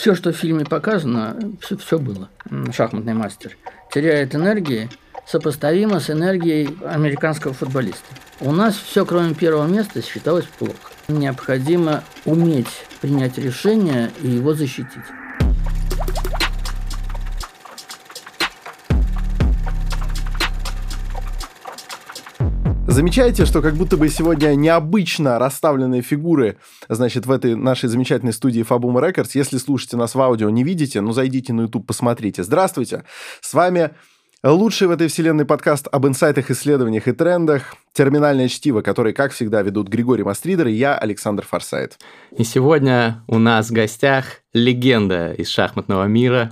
Все, что в фильме показано, все, все было. Шахматный мастер теряет энергии, сопоставимо с энергией американского футболиста. У нас все, кроме первого места, считалось плохо. Необходимо уметь принять решение и его защитить. Замечаете, что как будто бы сегодня необычно расставленные фигуры, значит, в этой нашей замечательной студии Fabuma Records. Если слушаете нас в аудио, не видите, ну, зайдите на YouTube, посмотрите. Здравствуйте! С вами лучший в этой вселенной подкаст об инсайтах, исследованиях и трендах, терминальное чтиво, который, как всегда, ведут Григорий Мастридер и я, Александр Форсайт. И сегодня у нас в гостях легенда из шахматного мира.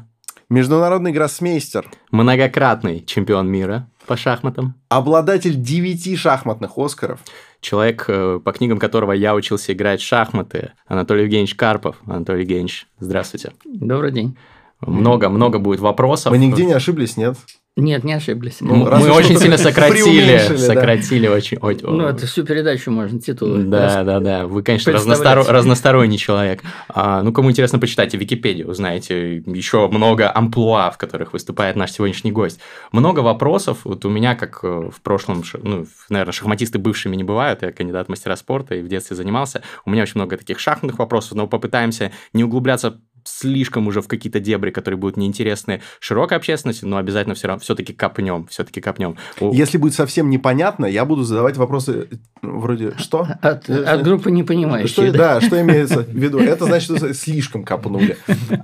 Международный гроссмейстер. Многократный чемпион мира по шахматам. Обладатель девяти шахматных Оскаров. Человек, э, по книгам которого я учился играть в шахматы. Анатолий Евгеньевич Карпов. Анатолий Евгеньевич, здравствуйте. Добрый день. Много-много будет вопросов. Вы нигде не ошиблись, нет? Нет, не ошиблись. Ну, мы очень сильно сократили, сократили очень. Ну, это всю передачу можно титулы. Да, да, да. Вы, конечно, разносторонний человек. А, ну, кому интересно, почитайте Википедию, узнаете еще много амплуа, в которых выступает наш сегодняшний гость. Много вопросов. Вот у меня, как э, в прошлом, ну, наверное, шахматисты бывшими не бывают, я кандидат мастера спорта и в детстве занимался. У меня очень много таких шахматных вопросов, но попытаемся не углубляться слишком уже в какие-то дебри, которые будут неинтересны широкой общественности, но обязательно все равно все-таки копнем, все-таки копнем. Если будет совсем непонятно, я буду задавать вопросы вроде что? От, от группы не понимаешь. Что, да, что имеется в виду? Это значит, что слишком копнули.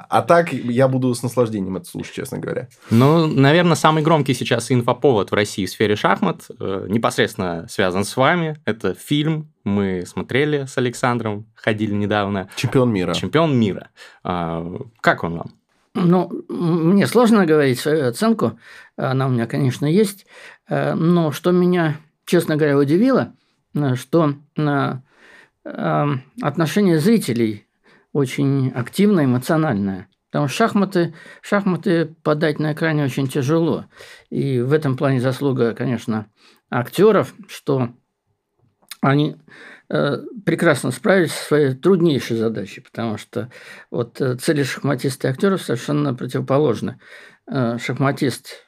А так я буду с наслаждением это слушать, честно говоря. Ну, наверное, самый громкий сейчас инфоповод в России в сфере шахмат э, непосредственно связан с вами. Это фильм мы смотрели с Александром, ходили недавно. Чемпион мира. Чемпион мира. А, как он вам? Ну, мне сложно говорить свою оценку. Она у меня, конечно, есть. Э, но что меня, честно говоря, удивило, э, что э, отношение зрителей очень активное, эмоциональное. Потому что шахматы, шахматы подать на экране очень тяжело. И в этом плане заслуга, конечно, актеров, что они э, прекрасно справились со своей труднейшей задачей, потому что вот э, цели шахматиста и актеров совершенно противоположны. Э, шахматист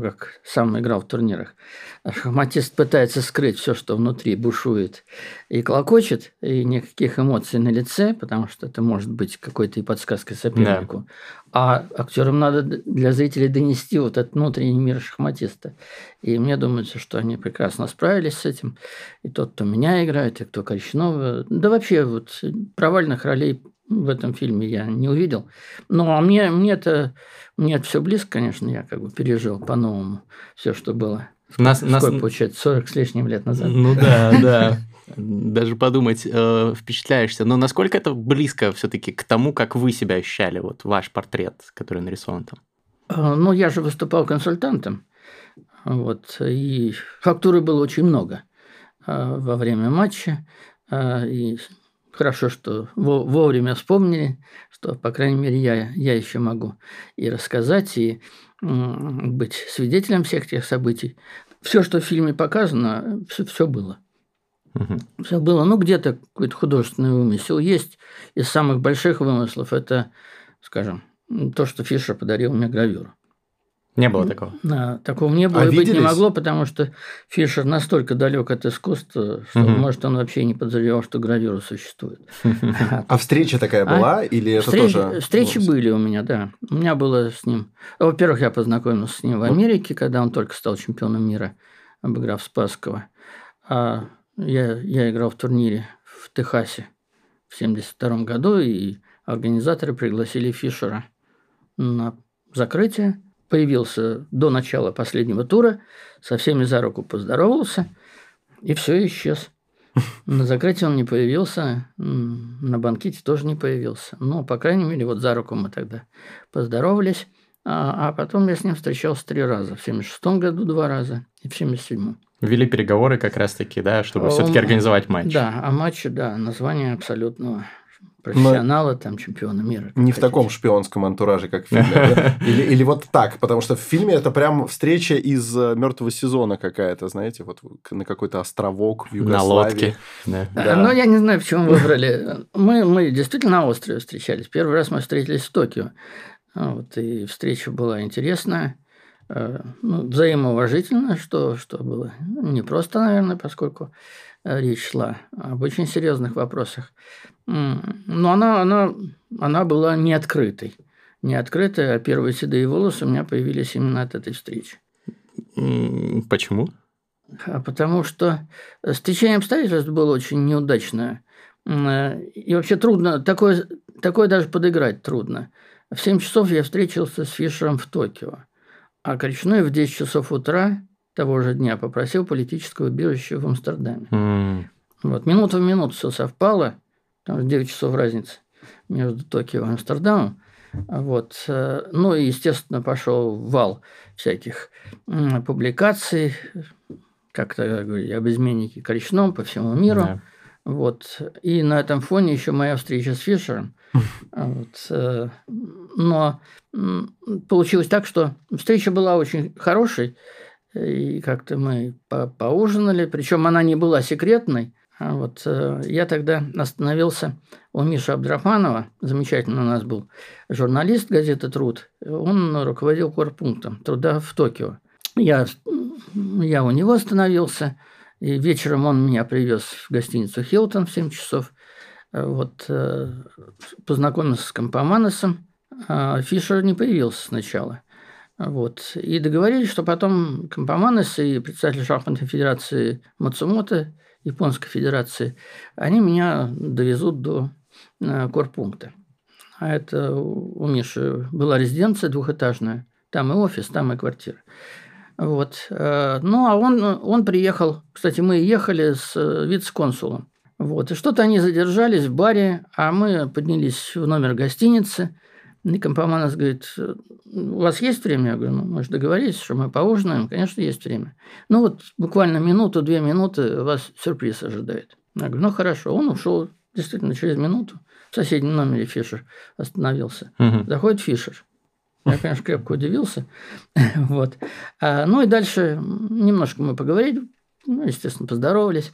как сам играл в турнирах. Шахматист пытается скрыть все, что внутри бушует и клокочет, и никаких эмоций на лице, потому что это может быть какой-то и подсказкой сопернику. Да. А актерам надо для зрителей донести вот этот внутренний мир шахматиста. И мне думается, что они прекрасно справились с этим. И тот, кто меня играет, и кто Коричнева. Да вообще вот провальных ролей в этом фильме я не увидел. Но ну, а мне, мне это мне это все близко, конечно, я как бы пережил по-новому все, что было. Нас, Сколько, нас... получается, 40 с лишним лет назад. Ну да, да. Даже подумать, э, впечатляешься. Но насколько это близко все-таки к тому, как вы себя ощущали, вот ваш портрет, который нарисован там? Э, ну, я же выступал консультантом. Вот, и фактуры было очень много э, во время матча. Э, и Хорошо, что вовремя вспомнили, что, по крайней мере, я, я еще могу и рассказать, и быть свидетелем всех тех событий. Все, что в фильме показано, все, все было. Угу. Все было. Ну, где-то какой-то художественный вымысел есть. Из самых больших вымыслов это, скажем, то, что Фишер подарил мне гравюру. Не было такого. Да, такого не было а и виделись? быть не могло, потому что Фишер настолько далек от искусства, что, угу. может, он вообще не подозревал, что гравюра существует. А встреча такая а была? Или это тоже... Встречи были у меня, да. У меня было с ним... Во-первых, я познакомился с ним в Америке, когда он только стал чемпионом мира, обыграв Спасского. А я, я играл в турнире в Техасе в 1972 году, и организаторы пригласили Фишера на закрытие появился до начала последнего тура, со всеми за руку поздоровался, и все, исчез. На закрытии он не появился, на банкете тоже не появился. Но, по крайней мере, вот за руку мы тогда поздоровались. А, а потом я с ним встречался три раза. В 76 году два раза и в 77 Вели переговоры как раз-таки, да, чтобы все-таки организовать матч. Да, а матче, да, название абсолютного профессионала, Но там, чемпиона мира. Не в таком шпионском антураже, как в фильме. Или, или вот так, потому что в фильме это прям встреча из э, мертвого сезона какая-то, знаете, вот на какой-то островок в Югославии. На лодке. Да. Да. Ну, я не знаю, почему выбрали. Мы, мы действительно на острове встречались. Первый раз мы встретились в Токио. Вот, и встреча была интересная. Э, ну, взаимоуважительная, что, что было не просто, наверное, поскольку речь шла об очень серьезных вопросах. Но она, она, она была не открытой. Не открытая, а первые седые волосы у меня появились именно от этой встречи. Почему? А потому что стечение обстоятельств было очень неудачное. Э, и вообще трудно, такое, такое даже подыграть трудно. В 7 часов я встретился с Фишером в Токио, а Коричной в 10 часов утра того же дня попросил политическое убежище в Амстердаме. Mm. Вот, минута в минуту все совпало, там 9 часов разницы между Токио и Амстердамом. Вот. Э, ну и, естественно, пошел вал всяких публикаций, как-то говорили, об изменнике Коричном по всему миру. Yeah. Вот. И на этом фоне еще моя встреча с Фишером. Вот. Э, но получилось так, что встреча была очень хорошей, и как-то мы по поужинали, причем она не была секретной. А вот э, я тогда остановился у Миши Абдрахманова, замечательно у нас был журналист газеты «Труд», он руководил корпунктом труда в Токио. Я, я у него остановился, и вечером он меня привез в гостиницу «Хилтон» в 7 часов – вот, э, познакомился с Компоманосом, а Фишер не появился сначала. Вот. И договорились, что потом Компоманос и председатель шахматной федерации Мацумото, Японской федерации, они меня довезут до э, корпункта. А это у Миши была резиденция двухэтажная. Там и офис, там и квартира. Вот. Э, ну, а он, он приехал, кстати, мы ехали с вице-консулом. Вот. И что-то они задержались в баре, а мы поднялись в номер гостиницы. И компоманос говорит, у вас есть время? Я говорю, ну, мы же договорились, что мы поужинаем. Конечно, есть время. Ну, вот буквально минуту-две минуты вас сюрприз ожидает. Я говорю, ну, хорошо. Он ушел действительно через минуту. В соседнем номере Фишер остановился. Угу. Заходит Фишер. Я, конечно, крепко удивился. вот. А, ну и дальше немножко мы поговорили, ну, естественно, поздоровались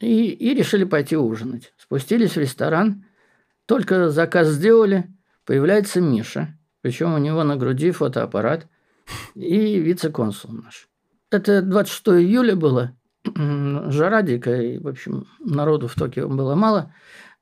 и, и решили пойти ужинать. Спустились в ресторан, только заказ сделали, появляется Миша, причем у него на груди фотоаппарат и вице-консул наш. Это 26 июля было, жара дикая, и, в общем, народу в Токио было мало,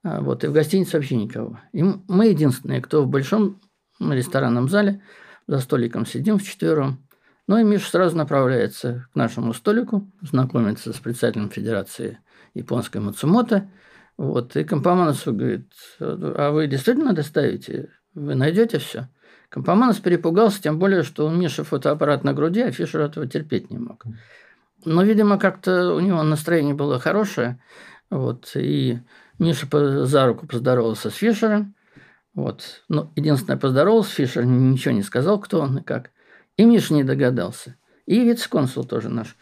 а вот, и в гостинице вообще никого. И мы единственные, кто в большом ресторанном зале за столиком сидим вчетвером, ну и Миша сразу направляется к нашему столику, знакомится с председателем Федерации японской Мацумото. Вот, и Компоманос говорит, а вы действительно доставите? Вы найдете все? Компоманос перепугался, тем более, что у Миши фотоаппарат на груди, а Фишер этого терпеть не мог. Но, видимо, как-то у него настроение было хорошее. Вот, и Миша за руку поздоровался с Фишером. Вот. Но единственное, поздоровался с Фишером, ничего не сказал, кто он и как. И Миша не догадался. И вице-консул тоже наш.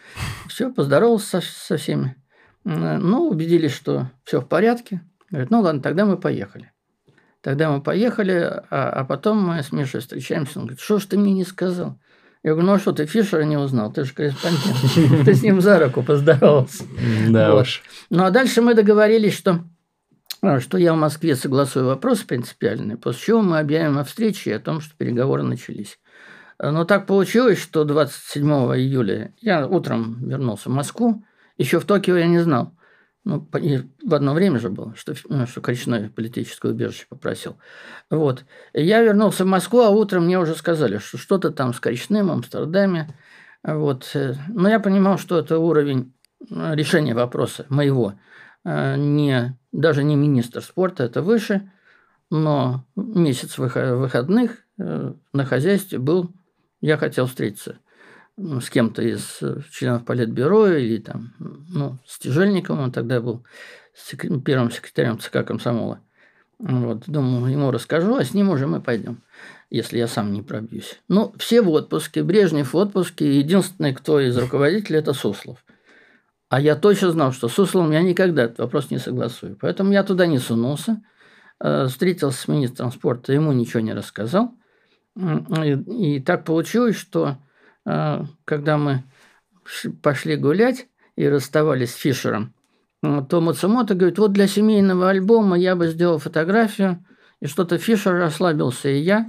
Все, поздоровался со, со всеми. Ну, убедились, что все в порядке. Говорят, ну ладно, тогда мы поехали. Тогда мы поехали, а, а потом мы с Мишей встречаемся. Он говорит, что ж ты мне не сказал? Я говорю, ну а что, ты Фишера не узнал? Ты же корреспондент. Ты с ним за руку поздоровался. Да уж. Ну, а дальше мы договорились, что а, что я в Москве согласую вопрос принципиальный, после чего мы объявим о встрече и о том, что переговоры начались. Но так получилось, что 27 июля я утром вернулся в Москву. Еще в Токио я не знал. Ну, в одно время же было, что, ну, что Коричной политическое убежище попросил. Вот. Я вернулся в Москву, а утром мне уже сказали, что что-то там с Коричным, в Амстердаме. Вот. Но я понимал, что это уровень э, решения вопроса моего. Э, не, даже не министр спорта, это выше. Но месяц выходных э, на хозяйстве был я хотел встретиться с кем-то из э, членов Политбюро или там, ну, с Тяжельником, он тогда был первым секретарем ЦК комсомола. Вот, думаю, ему расскажу, а с ним уже мы пойдем, если я сам не пробьюсь. Ну, все в отпуске, Брежнев в отпуске, единственный, кто из руководителей, это Суслов. А я точно знал, что с Сусловым я никогда этот вопрос не согласую. Поэтому я туда не сунулся. э, встретился с министром спорта, ему ничего не рассказал. И, и так получилось, что когда мы пошли гулять и расставались с Фишером, то Мацумото говорит, вот для семейного альбома я бы сделал фотографию, и что-то Фишер расслабился, и я.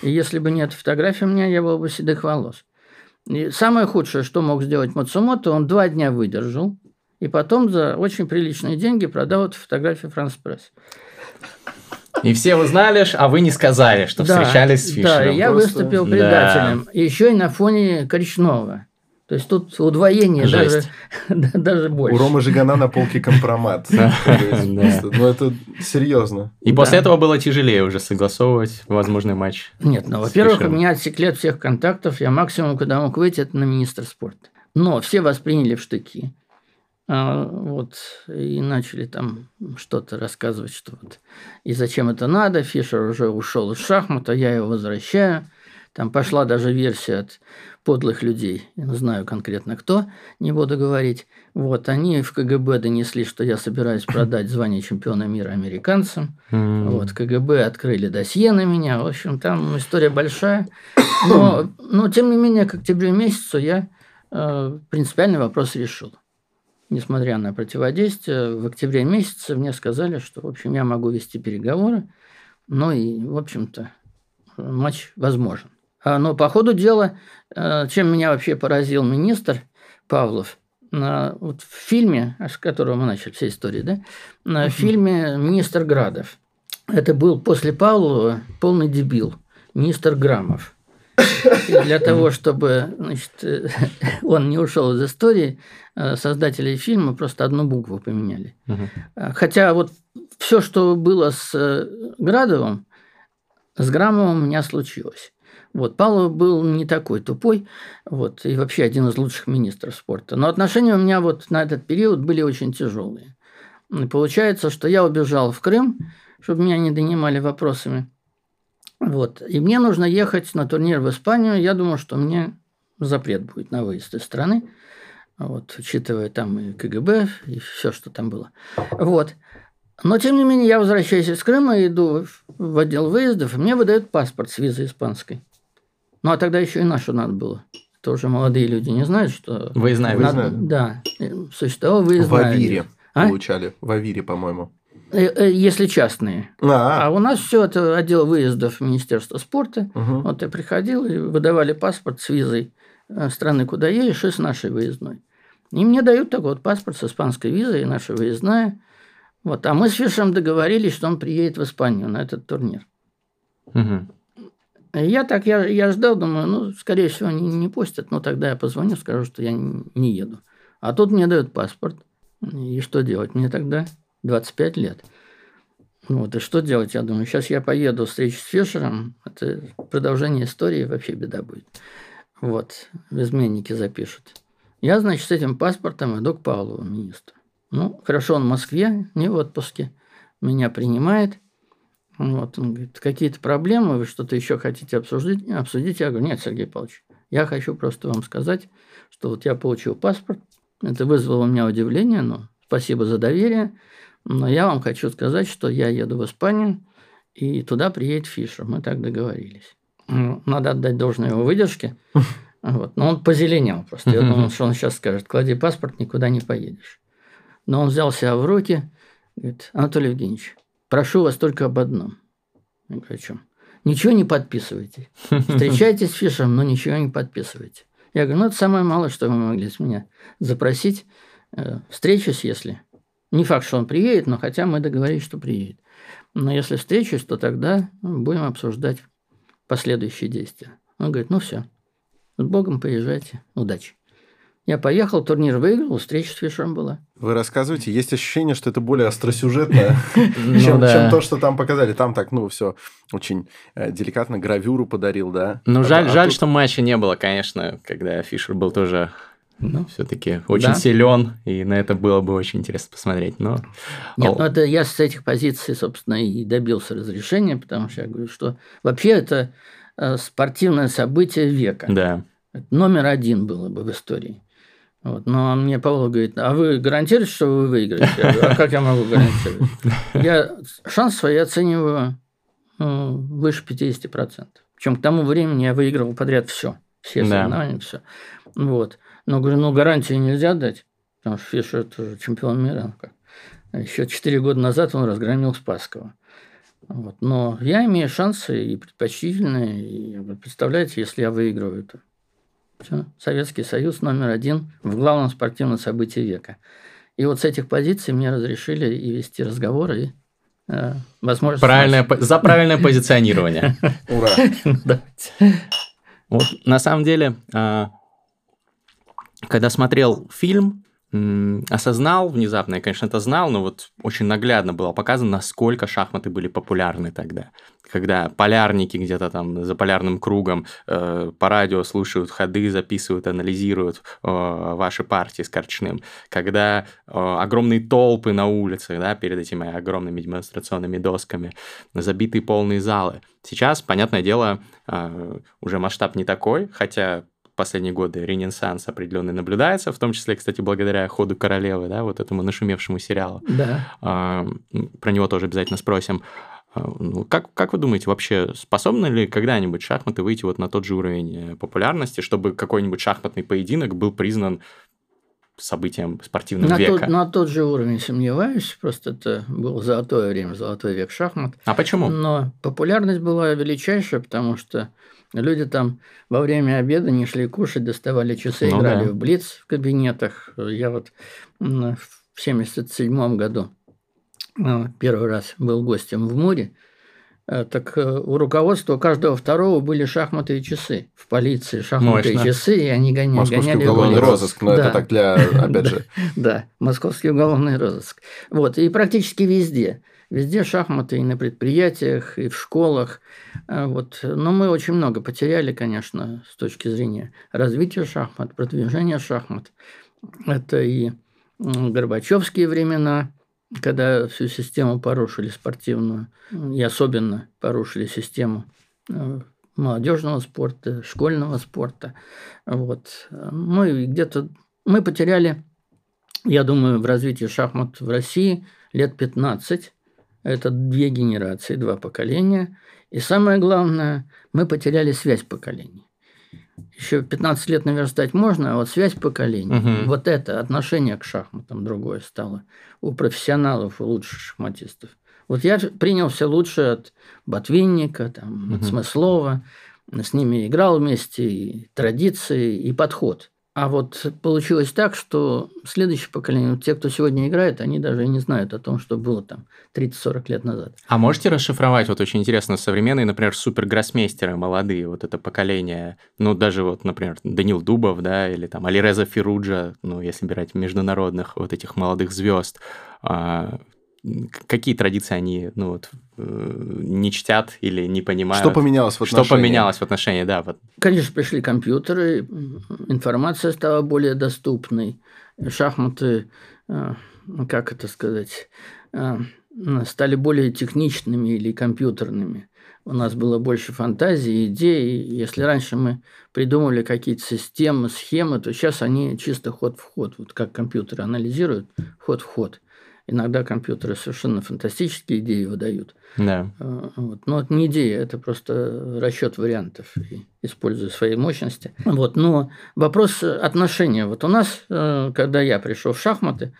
И если бы нет фотографии у меня, я был бы седых волос. И самое худшее, что мог сделать Мацумото, он два дня выдержал, и потом за очень приличные деньги продал эту фотографию Франс Пресс. И все узнали, а вы не сказали, что да, встречались с Фишером. Да, я Просто... выступил предателем. Да. Еще и на фоне Коричнова. То есть тут удвоение даже, даже больше. У Ромы Жигана на полке компромат. Ну, это серьезно. И после этого было тяжелее уже согласовывать возможный матч. Нет, ну, во-первых, у меня отсекли от всех контактов. Я максимум, когда мог выйти, это на министр спорта. Но все восприняли в штыки. А, вот, и начали там что-то рассказывать, что вот и зачем это надо. Фишер уже ушел из шахмата, я его возвращаю. Там пошла даже версия от подлых людей, я не знаю конкретно кто, не буду говорить. Вот, они в КГБ донесли, что я собираюсь продать звание чемпиона мира американцам. Mm. Вот, КГБ открыли досье на меня. В общем, там история большая. Но, но тем не менее, к октябрю месяцу я э, принципиальный вопрос решил. Несмотря на противодействие, в октябре месяце мне сказали, что, в общем, я могу вести переговоры, но и, в общем-то, матч возможен. А, но по ходу дела, э, чем меня вообще поразил министр Павлов, вот в фильме, с которого мы начали вся история, да, в фильме «Министр Градов». Это был после Павлова полный дебил, министр Грамов. И для того, чтобы значит, он не ушел из истории, э, создатели фильма просто одну букву поменяли. Хотя вот все, что было с э, Градовым, с Грамовым у меня случилось. Вот, Павлов был не такой тупой, вот, и вообще один из лучших министров спорта. Но отношения у меня вот на этот период были очень тяжелые. И получается, что я убежал в Крым, чтобы меня не донимали вопросами. Вот. И мне нужно ехать на турнир в Испанию. Я думал, что мне запрет будет на выезд из страны, вот, учитывая там и КГБ, и все, что там было. Вот. Но, тем не менее, я возвращаюсь из Крыма, иду в отдел выездов, и мне выдают паспорт с визой испанской. Ну, а тогда еще и нашу надо было. Тоже молодые люди не знают, что... Выездная, надо, выездная. Да, существовало выездная. В Авире а? получали, в Авире, по-моему. Э, э, если частные. А, -а. а у нас все это отдел выездов Министерства спорта. Угу. Вот я приходил, и выдавали паспорт с визой э, страны, куда едешь, и с нашей выездной. И мне дают такой вот паспорт с испанской визой, и наша выездная. Вот. А мы с Фишером договорились, что он приедет в Испанию на этот турнир. Угу. Я так, я, я ждал, думаю, ну, скорее всего, они не пустят, но тогда я позвоню, скажу, что я не еду. А тут мне дают паспорт. И что делать? Мне тогда 25 лет. Вот, и что делать? Я думаю, сейчас я поеду встречу с Фишером, это продолжение истории, вообще беда будет. Вот, в изменники запишут. Я, значит, с этим паспортом иду к Павлову, министру. Ну, хорошо, он в Москве, не в отпуске. Меня принимает. Вот, он говорит, какие-то проблемы, вы что-то еще хотите обсудить? обсудить? Я говорю, нет, Сергей Павлович, я хочу просто вам сказать, что вот я получил паспорт, это вызвало у меня удивление, но спасибо за доверие, но я вам хочу сказать, что я еду в Испанию, и туда приедет Фишер, мы так договорились. Ну, надо отдать должное его выдержке, вот. но он позеленел просто. Я думал, что он сейчас скажет, клади паспорт, никуда не поедешь. Но он взял себя в руки, говорит, Анатолий Евгеньевич, Прошу вас только об одном. Я говорю, о чем? Ничего не подписывайте. Встречайтесь с Фишером, но ничего не подписывайте. Я говорю, ну, это самое малое, что вы могли с меня запросить. Э, встречусь, если... Не факт, что он приедет, но хотя мы договорились, что приедет. Но если встречусь, то тогда будем обсуждать последующие действия. Он говорит, ну все, с Богом поезжайте, удачи. Я поехал, турнир выиграл, встреча с Фишером была. Вы рассказываете, есть ощущение, что это более остросюжетно, ну чем то, что там показали. Там так, ну, все очень э, деликатно, гравюру подарил, да. Ну, а жаль, жаль, что матча не было, конечно, когда Фишер был тоже ну, все-таки очень да. силен, и на это было бы очень интересно посмотреть. Но... Нет, ну это я с этих позиций, собственно, и добился разрешения, потому что я говорю, что вообще это э, спортивное событие века. Да. Номер один было бы в истории. Вот. Но мне Павел говорит, а вы гарантируете, что вы выиграете? Я говорю, а как я могу гарантировать? Я шанс свои оцениваю ну, выше 50%. Причем к тому времени я выигрывал подряд все. Все да. соревнования, все. Вот. Но говорю, ну гарантии нельзя дать, потому что Фишер это чемпион мира. Еще 4 года назад он разгромил Спасского. Вот. Но я имею шансы и предпочтительные. И, представляете, если я выигрываю это. Все. Советский Союз номер один в главном спортивном событии века. И вот с этих позиций мне разрешили и вести разговоры, и э, возможность... Правильное, за правильное позиционирование. Ура! Вот на самом деле, а, когда смотрел фильм, осознал внезапно, я, конечно, это знал, но вот очень наглядно было показано, насколько шахматы были популярны тогда. Когда полярники где-то там за полярным кругом э, по радио слушают ходы, записывают, анализируют э, ваши партии с Корчным. Когда э, огромные толпы на улицах, да, перед этими огромными демонстрационными досками, забитые полные залы. Сейчас, понятное дело, э, уже масштаб не такой, хотя последние годы ренессанс определенный наблюдается, в том числе, кстати, благодаря ходу королевы, да, вот этому нашумевшему сериалу. Да. А, про него тоже обязательно спросим. А, ну, как, как вы думаете, вообще способны ли когда-нибудь шахматы выйти вот на тот же уровень э, популярности, чтобы какой-нибудь шахматный поединок был признан событием спортивного на века? Тот, на тот же уровень сомневаюсь, просто это было золотое время, золотой век шахмат. А почему? Но популярность была величайшая, потому что Люди там во время обеда не шли кушать, доставали часы, ну, играли да. в блиц в кабинетах. Я вот в 1977 году э, первый раз был гостем в море. Э, так э, у руководства каждого второго были шахматы и часы. В полиции шахматы Мощно. и часы, и они гоняли. Московский гоняли уголовный розыск, но да. это так для, опять же. Да, московский уголовный розыск. Вот, и практически везде. Везде шахматы и на предприятиях, и в школах. А вот. Но мы очень много потеряли, конечно, с точки зрения развития шахмат, продвижения шахмат. Это и Горбачевские времена, когда всю систему порушили спортивную, и особенно порушили систему э, молодежного спорта, школьного спорта. Вот. Мы где-то мы потеряли, я думаю, в развитии шахмат в России лет 15 это две генерации, два поколения. И самое главное, мы потеряли связь поколений. Еще 15 лет наверстать можно, а вот связь поколений, угу. вот это отношение к шахматам другое стало у профессионалов, у лучших шахматистов. Вот я принял все лучшее от Ботвинника, там, угу. от Смыслова, с ними играл вместе, и традиции, и подход. А вот получилось так, что следующее поколение, те, кто сегодня играет, они даже и не знают о том, что было там 30-40 лет назад. А можете расшифровать, вот очень интересно, современные, например, супергроссмейстеры молодые, вот это поколение, ну, даже вот, например, Данил Дубов, да, или там Алиреза Фируджа, ну, если брать международных вот этих молодых звезд, а, какие традиции они ну, вот, э, не чтят или не понимают. Что поменялось в отношении? Что поменялось в отношении, да. Вот. Конечно, пришли компьютеры, информация стала более доступной, шахматы, э, как это сказать, э, стали более техничными или компьютерными. У нас было больше фантазии, идей. Если раньше мы придумывали какие-то системы, схемы, то сейчас они чисто ход в ход. Вот как компьютеры анализируют, ход в ход. Иногда компьютеры совершенно фантастические идеи выдают. Да. А, вот. Но это не идея, это просто расчет вариантов, используя свои мощности. Вот. Но вопрос отношения. Вот у нас, э, когда я пришел в шахматы,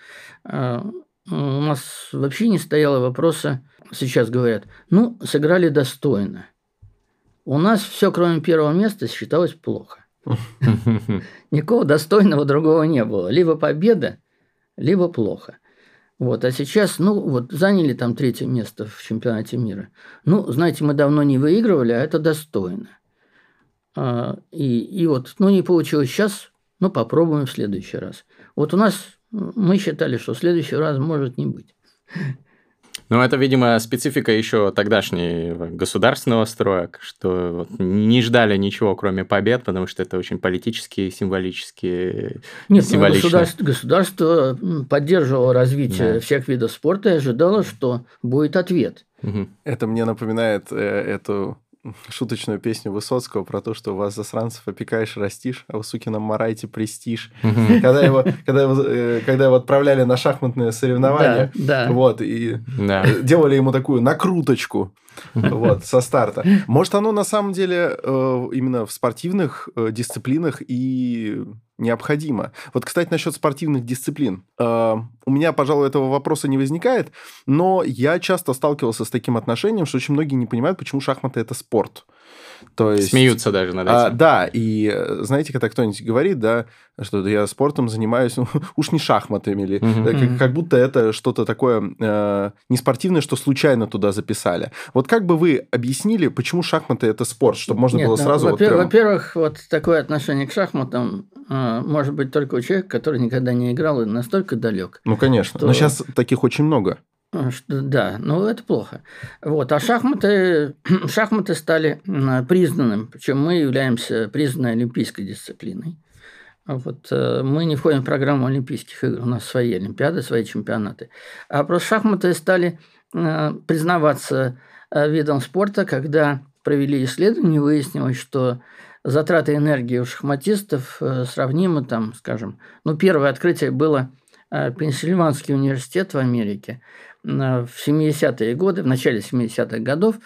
э, у нас вообще не стояло вопроса, сейчас говорят, ну, сыграли достойно. У нас все, кроме первого места, считалось плохо. Никакого достойного другого не было. Либо победа, либо плохо. Вот, а сейчас, ну, вот заняли там третье место в чемпионате мира. Ну, знаете, мы давно не выигрывали, а это достойно. А, и, и вот, ну, не получилось сейчас, ну, попробуем в следующий раз. Вот у нас, мы считали, что следующий раз может не быть. Ну, это, видимо, специфика еще тогдашнего государственного строя, что не ждали ничего, кроме побед, потому что это очень политически, символически Нет, ну, государство, государство поддерживало развитие да. всех видов спорта и ожидало, что будет ответ. Это мне напоминает э, эту шуточную песню Высоцкого про то, что у вас засранцев опекаешь, растишь, а у сукина Марайте престиж. Когда его, когда, его, э, когда его отправляли на шахматные соревнования, да, да. вот, и да. делали ему такую накруточку вот, со старта. Может, оно на самом деле э, именно в спортивных э, дисциплинах и необходимо. Вот, кстати, насчет спортивных дисциплин. Э, у меня, пожалуй, этого вопроса не возникает, но я часто сталкивался с таким отношением, что очень многие не понимают, почему шахматы это спорт. То есть, Смеются даже над а, этим. А, да, и э, знаете, когда кто-нибудь говорит, да, что я спортом занимаюсь, ну, уж не шахматами, или угу. как, как будто это что-то такое э, не спортивное, что случайно туда записали. Вот как бы вы объяснили, почему шахматы это спорт, чтобы можно Нет, было ну, сразу... Во-первых, вот прям... во-первых, вот такое отношение к шахматам э, может быть только у человека, который никогда не играл и настолько далек. Ну, конечно. Что... Но сейчас таких очень много. А, да, ну это плохо. Вот, а шахматы, шахматы стали признанным, причем мы являемся признанной олимпийской дисциплиной. Вот, э, мы не входим в программу Олимпийских игр, у нас свои Олимпиады, свои чемпионаты. А просто шахматы стали э, признаваться э, видом спорта, когда провели исследование, выяснилось, что затраты энергии у шахматистов сравнимы, там, скажем, ну, первое открытие было Пенсильванский университет в Америке в 70-е годы, в начале 70-х годов,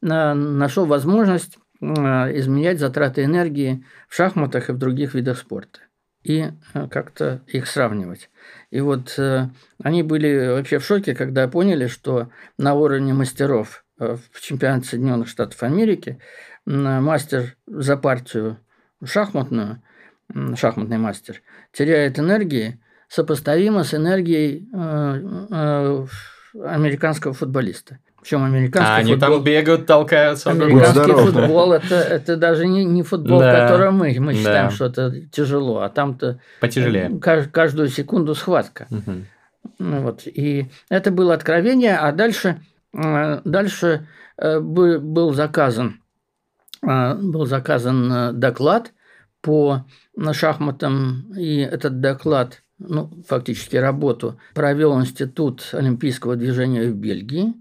нашел возможность изменять затраты энергии в шахматах и в других видах спорта и э, как-то их сравнивать. И вот э, они были вообще в шоке, когда поняли, что на уровне мастеров э, в чемпионате Соединенных Штатов Америки мастер за партию шахматную, шахматный мастер, теряет энергии, сопоставимо с энергией американского футболиста. Причем американский а, они футбол... там бегают, толкаются. Американский футбол это, это даже не, не футбол, да. который мы, мы считаем, да. что это тяжело, а там-то потяжелее. Каждую секунду схватка. Угу. Вот. И это было откровение, а дальше, э, дальше э, был заказан, э, был заказан доклад по шахматам, и этот доклад ну, фактически работу, провел Институт Олимпийского движения в Бельгии.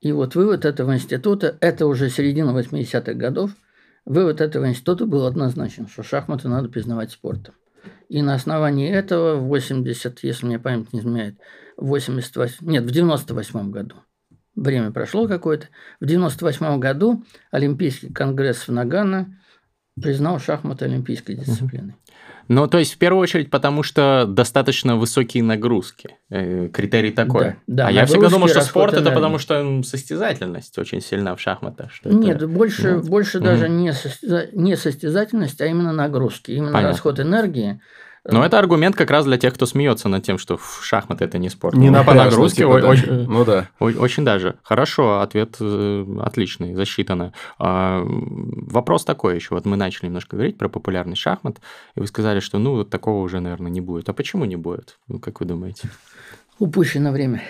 И вот вывод этого института, это уже середина 80-х годов, вывод этого института был однозначен, что шахматы надо признавать спортом. И на основании этого в 80, если мне память не изменяет, в 88, нет, в 98 году, время прошло какое-то, в 98 году Олимпийский конгресс в Нагано признал шахматы олимпийской дисциплиной. Ну, то есть, в первую очередь, потому что достаточно высокие нагрузки. Э, критерий такой. Да, да, а я всегда думал, что спорт энергии. это потому, что состязательность очень сильна в шахматах. Что Нет, это... больше, ну, больше угу. даже не, состяза... не состязательность, а именно нагрузки. Именно Понятно. расход энергии но это аргумент как раз для тех, кто смеется над тем, что шахматы это не спорт. Не ну, на по нагрузке. Типа, да. очень, ну да. Очень даже. Хорошо, ответ э, отличный, засчитано. А, вопрос такой еще. Вот мы начали немножко говорить про популярный шахмат, и вы сказали, что ну вот такого уже, наверное, не будет. А почему не будет? Ну, как вы думаете? Упущено время.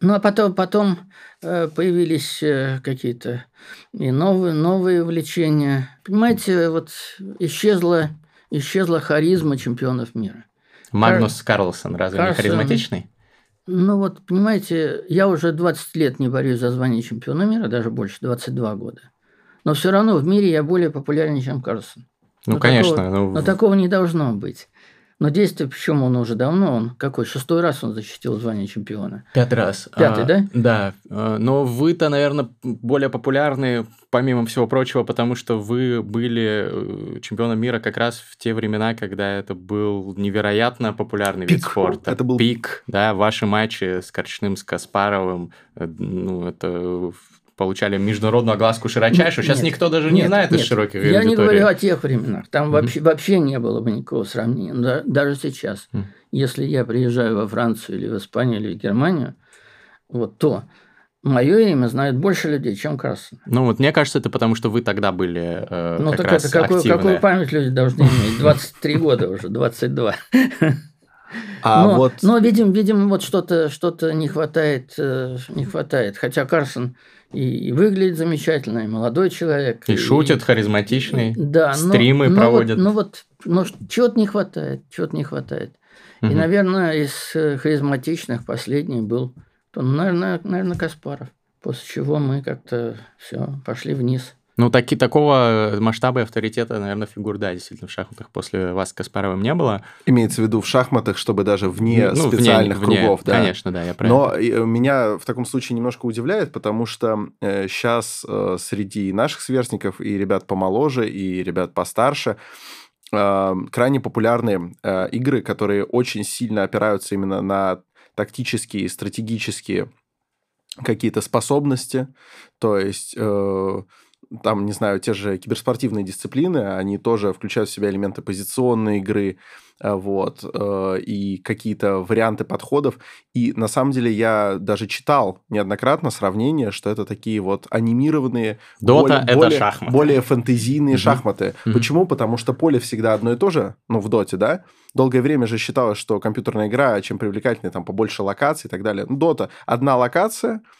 Ну, а потом, потом э, появились э, какие-то и новые, новые увлечения. Понимаете, вот исчезла исчезла харизма чемпионов мира. Магнус Кар... Карлсон разве Карлсон... не харизматичный? Ну вот, понимаете, я уже 20 лет не борюсь за звание чемпиона мира, даже больше, 22 года. Но все равно в мире я более популярен, чем Карлсон. Ну, но конечно. Такого, ну... Но такого не должно быть. Но действие, почему он уже давно, он какой, шестой раз он защитил звание чемпиона? Пятый раз. Пятый, а, да? Да. А, но вы-то, наверное, более популярны, помимо всего прочего, потому что вы были э, чемпионом мира как раз в те времена, когда это был невероятно популярный Пик. вид спорта. Это был пик, да, ваши матчи с Корчным, с Каспаровым, э, ну, это получали международную огласку широчайшую. Сейчас нет, никто даже нет, не знает нет, из широких Я аудиторий. не говорю о тех временах. Там mm вообще, вообще не было бы никакого сравнения. Да, даже сейчас, mm если я приезжаю во Францию или в Испанию или в Германию, вот то мое имя знает больше людей, чем Карлсон. Ну вот мне кажется, это потому, что вы тогда были э, Ну так это какую, какую память люди должны иметь? 23 года уже, 22. А но, вот... но видим, видим, вот что-то что не хватает, э, не хватает. Хотя Карсон и, и выглядит замечательно, и молодой человек. И, и шутит, харизматичный. Да, стримы но, проводит. Ну вот, ну вот, но чего-то не хватает, чего-то не хватает. Угу. И, наверное, из э, харизматичных последний был, то, ну, наверное, наверное, Каспаров. После чего мы как-то все пошли вниз. Ну, таки, такого масштаба и авторитета, наверное, фигур, да, действительно, в шахматах после вас с Каспаровым не было. Имеется в виду в шахматах, чтобы даже вне ну, специальных вне, кругов, вне, да. Конечно, да, я правильно. Но меня в таком случае немножко удивляет, потому что э, сейчас э, среди наших сверстников и ребят помоложе, и ребят постарше, э, крайне популярны э, игры, которые очень сильно опираются именно на тактические, стратегические какие-то способности, то есть э, там, не знаю, те же киберспортивные дисциплины, они тоже включают в себя элементы позиционной игры, э, вот, э, и какие-то варианты подходов. И на самом деле я даже читал неоднократно сравнение, что это такие вот анимированные, Дота это более, шахматы. более фэнтезийные угу. шахматы. Угу. Почему? Потому что поле всегда одно и то же, ну, в Доте, да? Долгое время же считалось, что компьютерная игра, чем привлекательнее, там, побольше локаций и так далее. Ну, Дота – одна локация –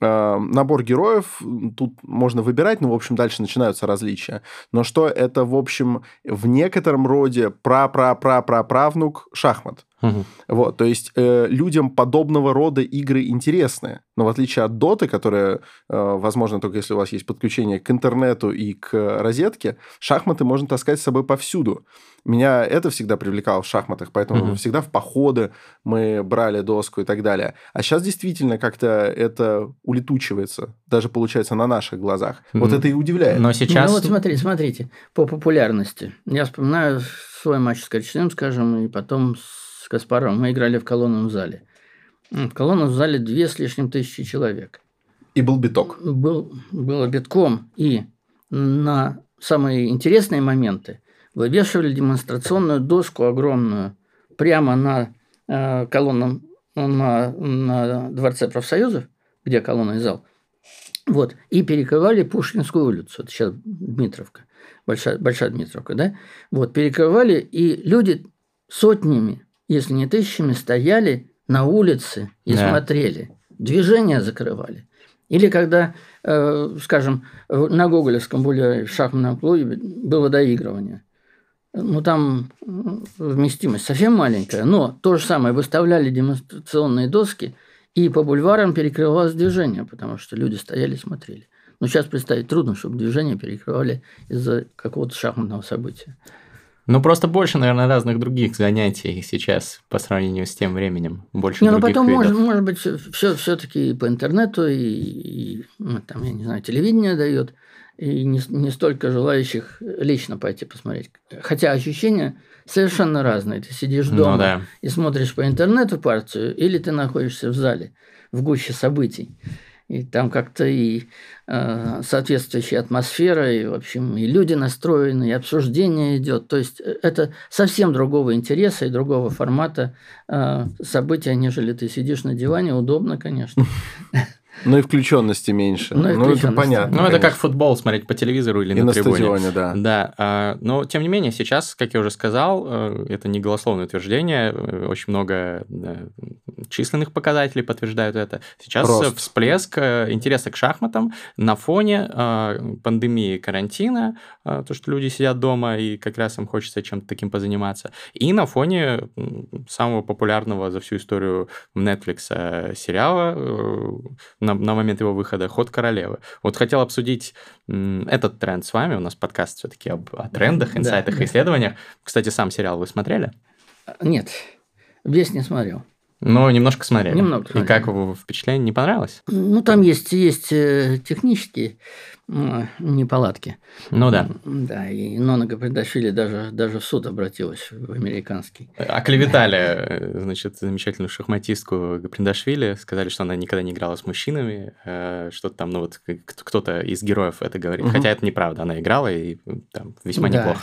набор героев, тут можно выбирать, но, в общем, дальше начинаются различия. Но что это, в общем, в некотором роде пра-пра-пра-пра-правнук шахмат. Угу. Вот, то есть э, людям подобного рода игры интересны. Но в отличие от Доты, которая, э, возможно, только если у вас есть подключение к интернету и к розетке, шахматы можно таскать с собой повсюду. Меня это всегда привлекало в шахматах, поэтому угу. всегда в походы мы брали доску и так далее. А сейчас действительно как-то это улетучивается, даже получается на наших глазах. Угу. Вот это и удивляет. Но сейчас... Ну вот смотрите, смотрите, по популярности. Я вспоминаю свой матч с Коричневым, скажем, и потом с с Каспаровым мы играли в колонном зале. В колонном зале две с лишним тысячи человек. И был биток. Был, было битком. И на самые интересные моменты вывешивали демонстрационную доску огромную прямо на э, колонном, на, на Дворце профсоюзов, где колонный зал. Вот, и перекрывали Пушкинскую улицу. Это сейчас Дмитровка, Большая, Большая Дмитровка, да? Вот, перекрывали, и люди сотнями если не тысячами, стояли на улице и да. смотрели. Движения закрывали. Или когда, э, скажем, на Гоголевском более шахматном клубе было доигрывание. Ну, там вместимость совсем маленькая, но то же самое, выставляли демонстрационные доски, и по бульварам перекрывалось движение, потому что люди стояли и смотрели. Но сейчас представить трудно, чтобы движение перекрывали из-за какого-то шахматного события. Ну, просто больше, наверное, разных других занятий сейчас по сравнению с тем временем. Больше не, ну, потом, видов. Может, может быть, все, все-таки по интернету и, и, ну, там, я не знаю, телевидение дает, и не, не столько желающих лично пойти посмотреть. Хотя ощущения совершенно разные. Ты сидишь ну дома ну, да. и смотришь по интернету партию, или ты находишься в зале, в гуще событий и там как-то и э, соответствующая атмосфера, и, в общем, и люди настроены, и обсуждение идет. То есть э, это совсем другого интереса и другого формата э, события, нежели ты сидишь на диване. Удобно, конечно. Ну и включенности меньше. Ну, ну это понятно. Ну, это как футбол смотреть по телевизору или и на, на трибуне. стадионе, да. Да. А, но, тем не менее, сейчас, как я уже сказал, э, это не голословное утверждение, э, очень много численных показателей подтверждают это. Сейчас Рост. всплеск э, интереса к шахматам на фоне пандемии карантина, то, что люди сидят дома и как раз им хочется чем-то таким позаниматься, и на фоне самого популярного за всю историю Netflix сериала на, на момент его выхода «Ход королевы». Вот хотел обсудить этот тренд с вами. У нас подкаст все-таки об, о трендах, инсайтах да, да. исследованиях. Кстати, сам сериал вы смотрели? Нет, весь не смотрел. Но немножко смотрели. Немного. И как впечатление не понравилось? Ну, там есть, есть э, технические неполадки. Ну да. Да, и Нона Гапридашвили даже, даже в суд обратилась, в американский. Оклеветали, э, значит, замечательную шахматистку Гапридашвили, сказали, что она никогда не играла с мужчинами, э, что-то там, ну вот кто-то из героев это говорит. Угу. Хотя это неправда, она играла и там весьма да. неплохо.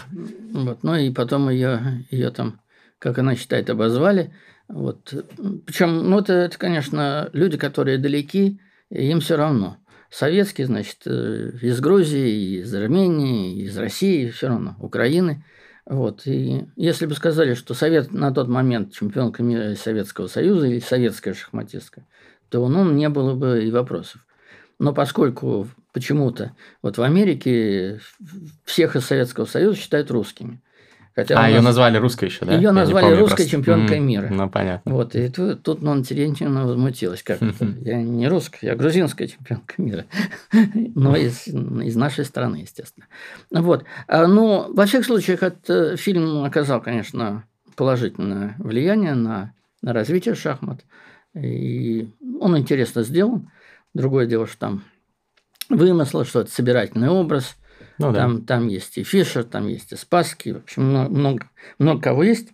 Вот, ну и потом ее, ее там, как она считает, обозвали. Вот. Причем, ну это, это, конечно, люди, которые далеки, им все равно – советские, значит, э, из Грузии, из Армении, из России, все равно, Украины. Вот. И если бы сказали, что Совет на тот момент чемпионка мира Советского Союза или советская шахматистка, то ну, не было бы и вопросов. Но поскольку почему-то вот в Америке всех из Советского Союза считают русскими, Хотя а, ее нас... назвали русской еще, да? Ее назвали русской просто. чемпионкой mm, мира. Ну, понятно. Вот, и тут, тут Нонна Терентьевна возмутилась. Как? Я не русская, я грузинская чемпионка мира. Но из, из нашей страны, естественно. Вот. А, ну, во всех случаях, этот фильм оказал, конечно, положительное влияние на, на развитие шахмат. И он интересно сделан. Другое дело, что там вымысл, что это собирательный образ – ну, да. там, там есть и Фишер, там есть и Спасский, в общем, много, много, много кого есть.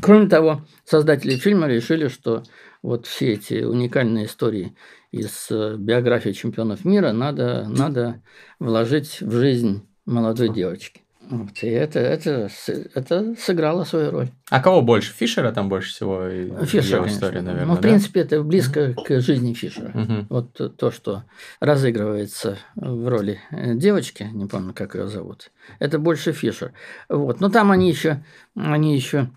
Кроме того, создатели фильма решили, что вот все эти уникальные истории из э, биографии чемпионов мира надо, надо вложить в жизнь молодой девочки. Вот, и это, это, это сыграло свою роль. А кого больше? Фишера там больше всего? Фишер, конечно. История, наверное, ну, в да? принципе, это близко uh-huh. к жизни Фишера. Uh-huh. Вот то, что разыгрывается в роли э, девочки, не помню, как ее зовут, это больше Фишер. Вот. Но там они еще, они еще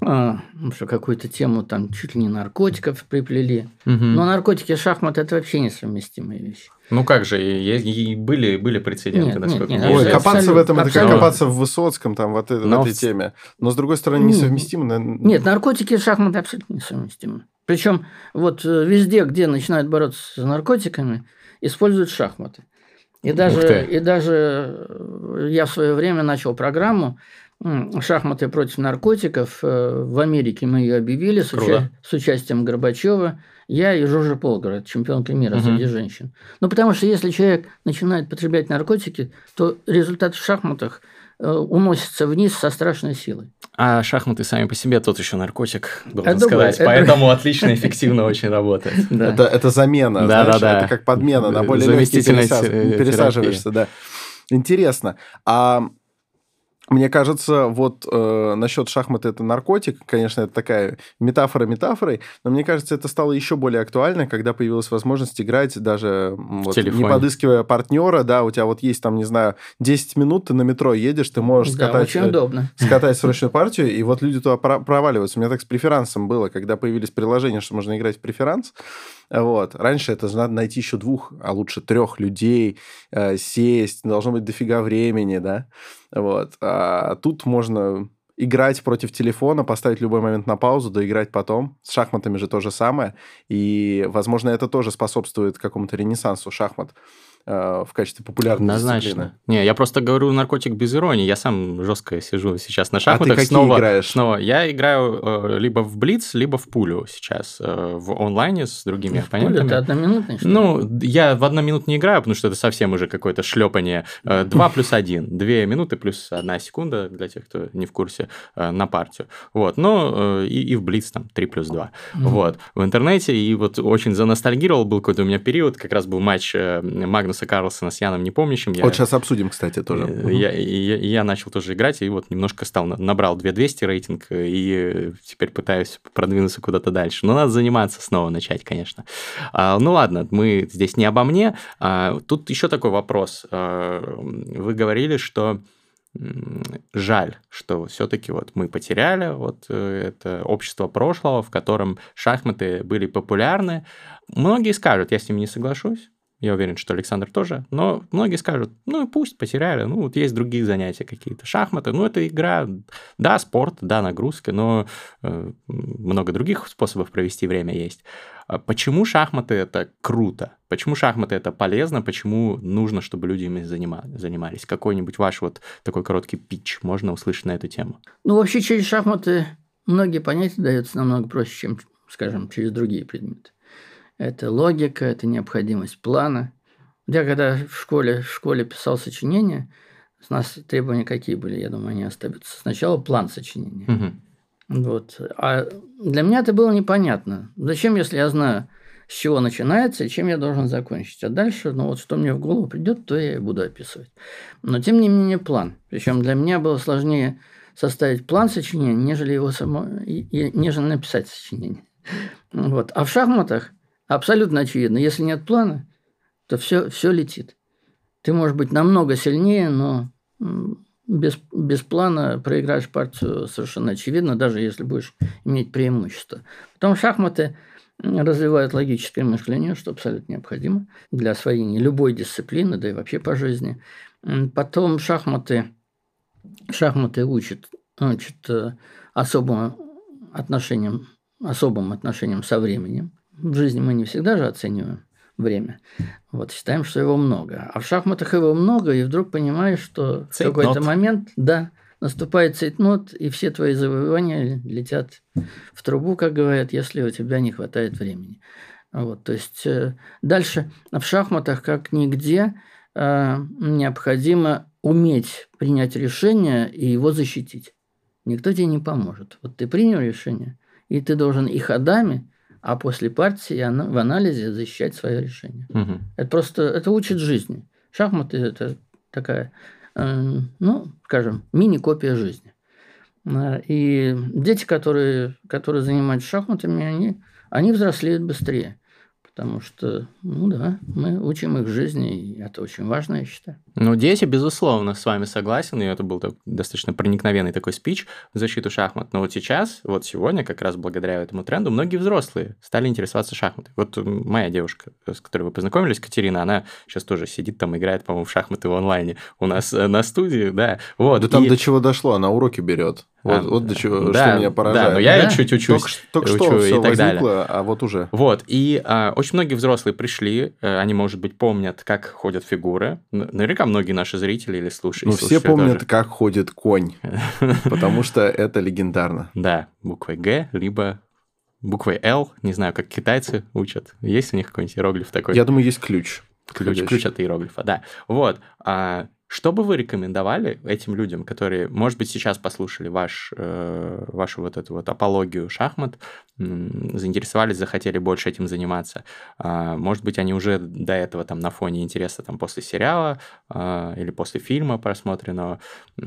а, что какую-то тему там чуть ли не наркотиков приплели. Угу. Но наркотики и шахматы это вообще несовместимые вещи. Ну как же, и, и были, были прецеденты, нет, насколько нет, нет, Ой, копаться в этом, это как копаться в Высоцком, там, вот это, в этой теме. Но, с другой стороны, несовместимо. Нет, наркотики и шахматы абсолютно несовместимы. Причем вот э, везде, где начинают бороться с наркотиками, используют шахматы. И даже, и даже э, я в свое время начал программу шахматы против наркотиков. Э, в Америке мы ее объявили с, уча- с участием Горбачева. Я и Жужа Полгород, чемпионка мира угу. среди женщин. Ну, потому что если человек начинает потреблять наркотики, то результат в шахматах э, уносится вниз со страшной силой. А шахматы сами по себе тот еще наркотик, должен это сказать. Это... Поэтому отлично, эффективно очень работает. Это, это замена, да, знаешь, да, да. это как подмена, на более легкий пересаживаешься, да. Интересно. А мне кажется, вот э, насчет шахматы это наркотик, конечно, это такая метафора метафорой, но мне кажется, это стало еще более актуально, когда появилась возможность играть даже вот, не подыскивая партнера, да, у тебя вот есть там, не знаю, 10 минут, ты на метро едешь, ты можешь да, скатать, очень удобно. скатать срочную партию, и вот люди туда проваливаются. У меня так с преферансом было, когда появились приложения, что можно играть в преферанс, вот. Раньше это надо найти еще двух, а лучше трех людей, э, сесть, должно быть дофига времени, да. Вот. А тут можно играть против телефона, поставить любой момент на паузу, доиграть потом. С шахматами же то же самое. И, возможно, это тоже способствует какому-то ренессансу шахмат. Э, в качестве популярной Однозначно. дисциплины. Не, я просто говорю наркотик без иронии. Я сам жестко сижу сейчас на шахматах. А ты какие снова, играешь? Снова. Я играю э, либо в Блиц, либо в пулю сейчас э, в онлайне с другими в оппонентами. это одноминутный, что ли? Ну, я в одноминут не играю, потому что это совсем уже какое-то шлепание. Э, 2 плюс 1. 2 минуты плюс 1 секунда, для тех, кто не в курсе, э, на партию. Вот. Но э, и, и в Блиц там 3 плюс 2. Mm-hmm. Вот. В интернете. И вот очень заностальгировал. Был какой-то у меня период, как раз был матч э, Магнуса Карлсона с Яном Непомнящим. Я, вот сейчас обсудим, кстати, тоже. Э, я, я, я начал тоже играть, и вот немножко стал, набрал 2200 рейтинг, и теперь пытаюсь продвинуться куда-то дальше. Но надо заниматься снова, начать, конечно. А, ну ладно, мы здесь не обо мне. А, тут еще такой вопрос. А, вы говорили, что жаль, что все-таки вот мы потеряли вот э, это общество прошлого, в котором шахматы были популярны. Многие скажут, я с ним не соглашусь, я уверен, что Александр тоже. Но многие скажут, ну пусть потеряли. Ну вот есть другие занятия какие-то. Шахматы, ну это игра, да, спорт, да, нагрузка, но э, много других способов провести время есть. А почему шахматы это круто? Почему шахматы это полезно? Почему нужно, чтобы люди ими занимались? Какой-нибудь ваш вот такой короткий пич можно услышать на эту тему? Ну вообще через шахматы многие понятия даются намного проще, чем, скажем, через другие предметы это логика, это необходимость плана. Я когда в школе, в школе писал сочинения, у нас требования какие были, я думаю, они остаются. Сначала план сочинения. Угу. Вот. А для меня это было непонятно. Зачем, если я знаю, с чего начинается и чем я должен закончить. А дальше, ну вот что мне в голову придет, то я и буду описывать. Но тем не менее план. Причем для меня было сложнее составить план сочинения, нежели его само, нежели написать сочинение. Вот. А в шахматах Абсолютно очевидно. Если нет плана, то все, все летит. Ты можешь быть намного сильнее, но без, без плана проиграешь партию совершенно очевидно, даже если будешь иметь преимущество. Потом шахматы развивают логическое мышление, что абсолютно необходимо для освоения любой дисциплины, да и вообще по жизни. Потом шахматы шахматы учат, учат э, особым отношением, особым отношением со временем. В жизни мы не всегда же оцениваем время. Вот считаем, что его много. А в шахматах его много, и вдруг понимаешь, что в какой-то момент, да, наступает цейтнот, и все твои завоевания летят в трубу, как говорят, если у тебя не хватает времени. Вот, то есть э, дальше в шахматах, как нигде, э, необходимо уметь принять решение и его защитить. Никто тебе не поможет. Вот ты принял решение, и ты должен и ходами, а после партии в анализе защищать свое решение. Угу. Это просто это учит жизни. Шахматы это такая, э, ну, скажем, мини-копия жизни. Э, и дети, которые, которые занимаются шахматами, они, они взрослеют быстрее. Потому что, ну да, мы учим их жизни, и это очень важно, я считаю. Ну, дети, безусловно, с вами согласен, и это был так, достаточно проникновенный такой спич в защиту шахмат. Но вот сейчас, вот сегодня, как раз благодаря этому тренду, многие взрослые стали интересоваться шахматой. Вот моя девушка, с которой вы познакомились, Катерина, она сейчас тоже сидит там, играет, по-моему, в шахматы в онлайне у нас э, на студии, да. Вот. Да там и... до чего дошло, она уроки берет. Вот, а, вот до чего, да, что меня поражает. Да, но я да? чуть учусь. Только, только учу что все и так возникло, далее. а вот уже. Вот, и а, очень многие взрослые пришли, а, они, может быть, помнят, как ходят фигуры. Наверняка многие наши зрители или слушатели. Ну, все помнят, тоже. как ходит конь, потому что это легендарно. Да, буквой Г, либо буквой Л, не знаю, как китайцы учат. Есть у них какой-нибудь иероглиф такой? Я думаю, есть ключ. Ключ, ключ от иероглифа, да. Вот. А, что бы вы рекомендовали этим людям, которые, может быть, сейчас послушали ваш, э, вашу вот эту вот апологию шахмат, заинтересовались, захотели больше этим заниматься? Э, может быть, они уже до этого там на фоне интереса там после сериала э, или после фильма просмотренного э,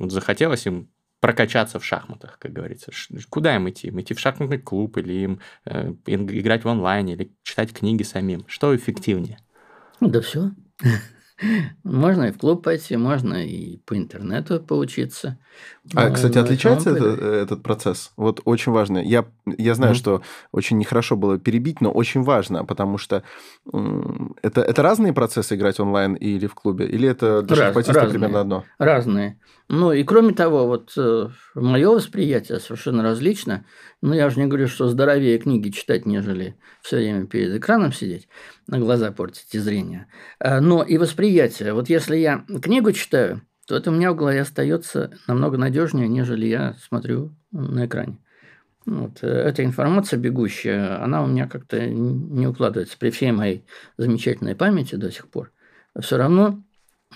захотелось им прокачаться в шахматах, как говорится. Куда им идти? Им идти в шахматный клуб или им э, играть в онлайне или читать книги самим? Что эффективнее? Да все. Можно и в клуб пойти, можно и по интернету поучиться. А, кстати, отличается это, этот процесс? Вот очень важно. Я, я знаю, mm-hmm. что очень нехорошо было перебить, но очень важно, потому что это, это разные процессы играть онлайн или в клубе? Или это для Раз, шахматиста примерно одно? Разные. Ну и кроме того, вот э, мое восприятие совершенно различно. Ну, я уже не говорю, что здоровее книги читать, нежели все время перед экраном сидеть, на глаза портить и зрение. А, но и восприятие. Вот если я книгу читаю, то это у меня в голове остается намного надежнее, нежели я смотрю на экране. Вот. Э, эта информация бегущая, она у меня как-то не укладывается при всей моей замечательной памяти до сих пор. Все равно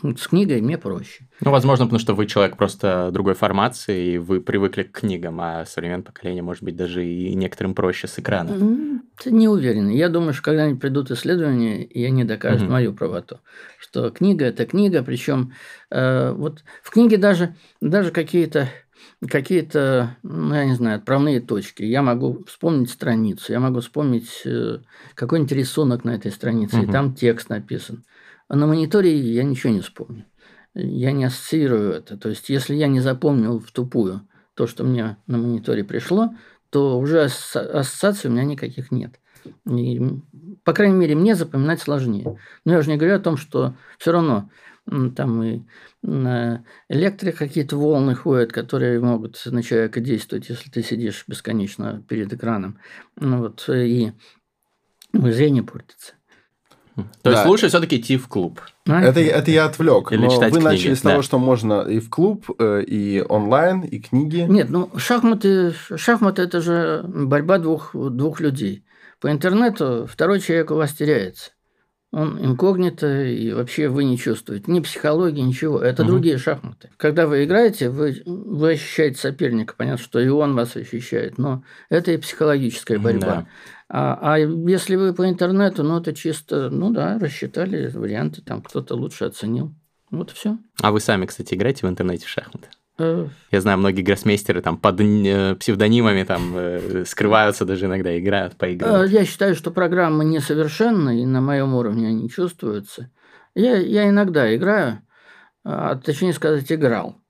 с книгой мне проще. Ну, возможно, потому что вы человек просто другой формации, и вы привыкли к книгам, а современное поколение, может быть, даже и некоторым проще с экрана. Не уверен. Я думаю, что когда-нибудь придут исследования, и они докажут угу. мою правоту. Что книга – это книга, причем э, вот в книге даже, даже какие-то какие-то, ну, я не знаю, отправные точки. Я могу вспомнить страницу, я могу вспомнить э, какой-нибудь рисунок на этой странице, угу. и там текст написан. А на мониторе я ничего не вспомню. Я не ассоциирую это. То есть, если я не запомнил в тупую то, что мне на мониторе пришло, то уже ассоциаций у меня никаких нет. И, по крайней мере, мне запоминать сложнее. Но я уже не говорю о том, что все равно там и на электре какие-то волны ходят, которые могут на человека действовать, если ты сидишь бесконечно перед экраном. Ну, вот, и зрение портится. То да. есть лучше все-таки идти в клуб. Это, это я отвлек. Или но читать вы книги. начали с того, да. что можно и в клуб, э, и онлайн, и книги. Нет, ну шахматы, шахматы это же борьба двух, двух людей. По интернету второй человек у вас теряется. Он инкогнито, и вообще вы не чувствуете ни психологии, ничего. Это угу. другие шахматы. Когда вы играете, вы, вы ощущаете соперника. Понятно, что и он вас ощущает, но это и психологическая борьба. Да. А, а если вы по интернету, ну, это чисто, ну да, рассчитали варианты, там кто-то лучше оценил. Вот и все. А вы сами, кстати, играете в интернете в шахматы? Э, Я знаю, многие гроссмейстеры там под э, псевдонимами там э, скрываются, даже иногда играют, поигрывают. Я считаю, что программы несовершенны, и на моем уровне они чувствуются. Я, я иногда играю, а, точнее сказать, играл.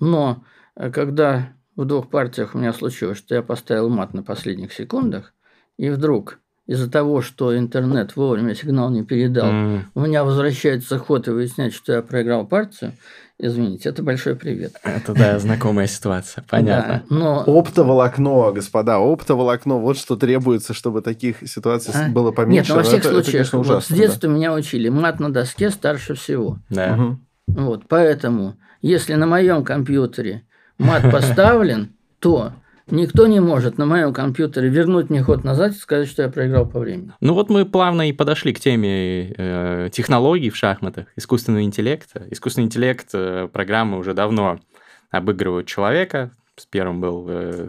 Но когда в двух партиях у меня случилось, что я поставил мат на последних секундах, и вдруг из-за того, что интернет вовремя сигнал не передал, mm. у меня возвращается ход и выясняет, что я проиграл партию, извините, это большой привет. Это, да, знакомая ситуация, понятно. Да, но... Оптоволокно, господа, оптоволокно, вот что требуется, чтобы таких ситуаций а? было поменьше. Нет, но во всех это, случаях, это, конечно, ужасно, вот с детства да. меня учили, мат на доске старше всего. Да. Угу. Вот, поэтому, если на моем компьютере мат поставлен, то Никто не может на моем компьютере вернуть мне ход назад и сказать, что я проиграл по времени. Ну вот мы плавно и подошли к теме э, технологий в шахматах, искусственного интеллекта. Искусственный интеллект, э, программы уже давно обыгрывают человека, с первым был э,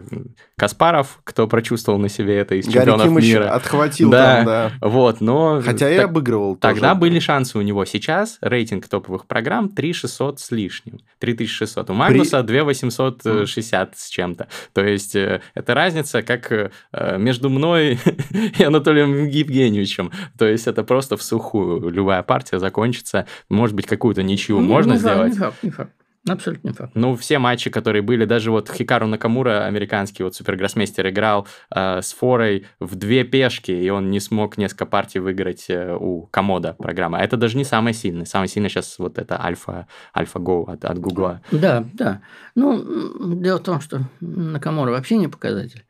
Каспаров, кто прочувствовал на себе это из Гарри чемпионов Кимыч мира. отхватил да, там, да. Вот, но... Хотя и обыгрывал Тогда тоже. были шансы у него. Сейчас рейтинг топовых программ 3600 с лишним. 3600. У Магнуса При... 2860 с чем-то. То есть, э, это разница как э, между мной и Анатолием Евгеньевичем. То есть, это просто в сухую. Любая партия закончится. Может быть, какую-то ничью ну, можно не сделать. Не факт, не факт. Абсолютно не факт. Ну, все матчи, которые были, даже вот Хикару Накамура, американский вот супергроссмейстер, играл э, с Форой в две пешки, и он не смог несколько партий выиграть э, у Комода программы. А это даже не самый сильный. Самый сильный сейчас вот это Альфа, Альфа Go от, от Гугла. Да, да. Ну, дело в том, что Накамура вообще не показатель.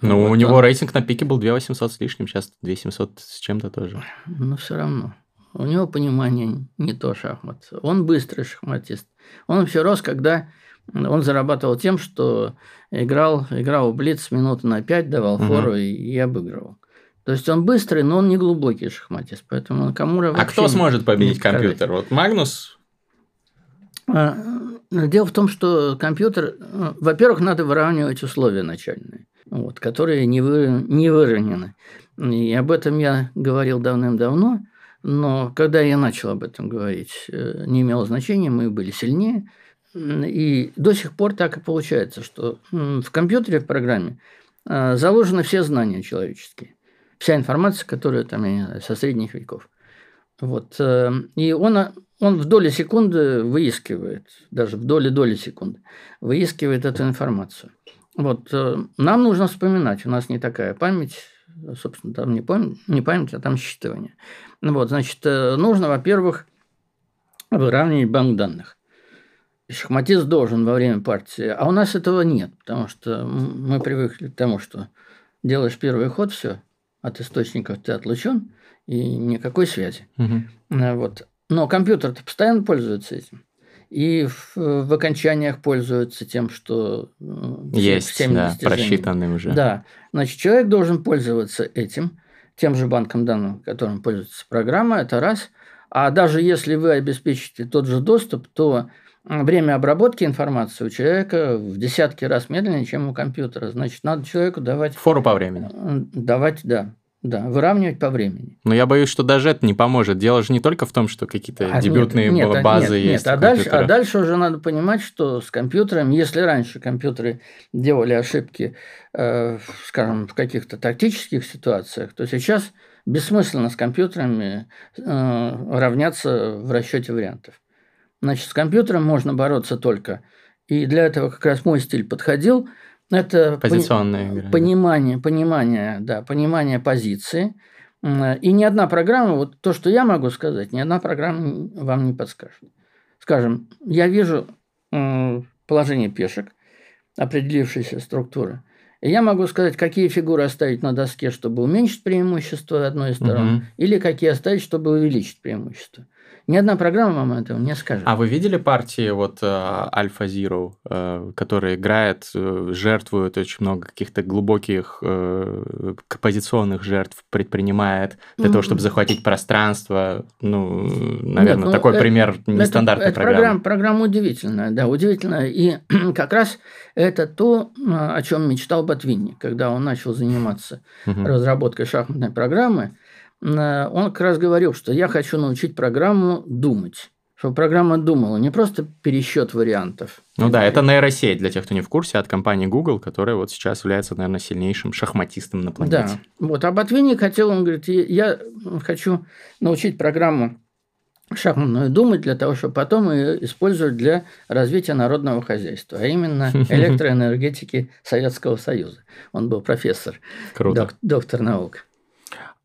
Ну, вот у него он... рейтинг на пике был 2800 с лишним, сейчас 2700 с чем-то тоже. Но все равно. У него понимание не то шахмат. Он быстрый шахматист. Он вообще рос, когда он зарабатывал тем, что играл, играл в Блиц минуты на пять, давал угу. фору и, и обыгрывал. То есть он быстрый, но он не глубокий шахматист, поэтому Камура. А кто сможет победить компьютер? Вот Магнус? А, дело в том, что компьютер, во-первых, надо выравнивать условия начальные, вот, которые не, вы, не выровнены. И об этом я говорил давным-давно. Но когда я начал об этом говорить, э, не имело значения, мы были сильнее. И до сих пор так и получается, что в компьютере, в программе э, заложены все знания человеческие. Вся информация, которая там, я не знаю, со средних веков. Вот. Э, и он, он в доли секунды выискивает, даже в доли доли секунды, выискивает эту информацию. Вот. Нам нужно вспоминать, у нас не такая память, собственно, там не память, не память а там считывание. Ну вот, значит, э, нужно, во-первых, выравнивать банк данных. Шахматист должен во время партии, а у нас этого нет, потому что мы привыкли к тому, что делаешь первый ход, все, от источников ты отлучен, и никакой связи. Угу. Вот. Но компьютер-то постоянно пользуется этим. И в, в окончаниях пользуются тем, что есть, всеми да, просчитанным уже. Да, значит, человек должен пользоваться этим тем же банком данных, которым пользуется программа, это раз. А даже если вы обеспечите тот же доступ, то время обработки информации у человека в десятки раз медленнее, чем у компьютера. Значит, надо человеку давать... Фору по времени. Давать, да. Да, выравнивать по времени. Но я боюсь, что даже это не поможет. Дело же не только в том, что какие-то а, дебютные нет, нет, базы нет, есть. Нет, а дальше, а дальше уже надо понимать, что с компьютером, если раньше компьютеры делали ошибки, э, скажем, в каких-то тактических ситуациях, то сейчас бессмысленно с компьютерами э, равняться в расчете вариантов. Значит, с компьютером можно бороться только, и для этого как раз мой стиль подходил – это Позиционная игра. Понимание, понимание, да, понимание позиции. И ни одна программа, вот то, что я могу сказать, ни одна программа вам не подскажет. Скажем, я вижу положение пешек, определившейся структуры, и я могу сказать, какие фигуры оставить на доске, чтобы уменьшить преимущество одной из сторон, угу. или какие оставить, чтобы увеличить преимущество. Ни одна программа вам этого не скажет. А вы видели партии вот Альфа uh, Zero, uh, который играет, uh, жертвует очень много каких-то глубоких uh, позиционных жертв, предпринимает для mm-hmm. того, чтобы захватить пространство? Ну, наверное, Нет, ну, такой это, пример нестандартной это, это программы. Программа, программа удивительная, да, удивительная. И как раз это то, о чем мечтал Батвинни, когда он начал заниматься mm-hmm. разработкой шахматной программы – Э, он как раз говорил, что я хочу научить программу думать. Чтобы программа думала, не просто пересчет вариантов. Ну да, это нейросеть, для тех, кто не в курсе, от компании Google, которая вот сейчас является, наверное, сильнейшим шахматистом на планете. Да, вот. А Ботвинник хотел, он говорит, я хочу научить программу шахматную думать для того, чтобы потом ее использовать для развития народного хозяйства, а именно электроэнергетики Советского Союза. Он был профессор, Круто. доктор наук.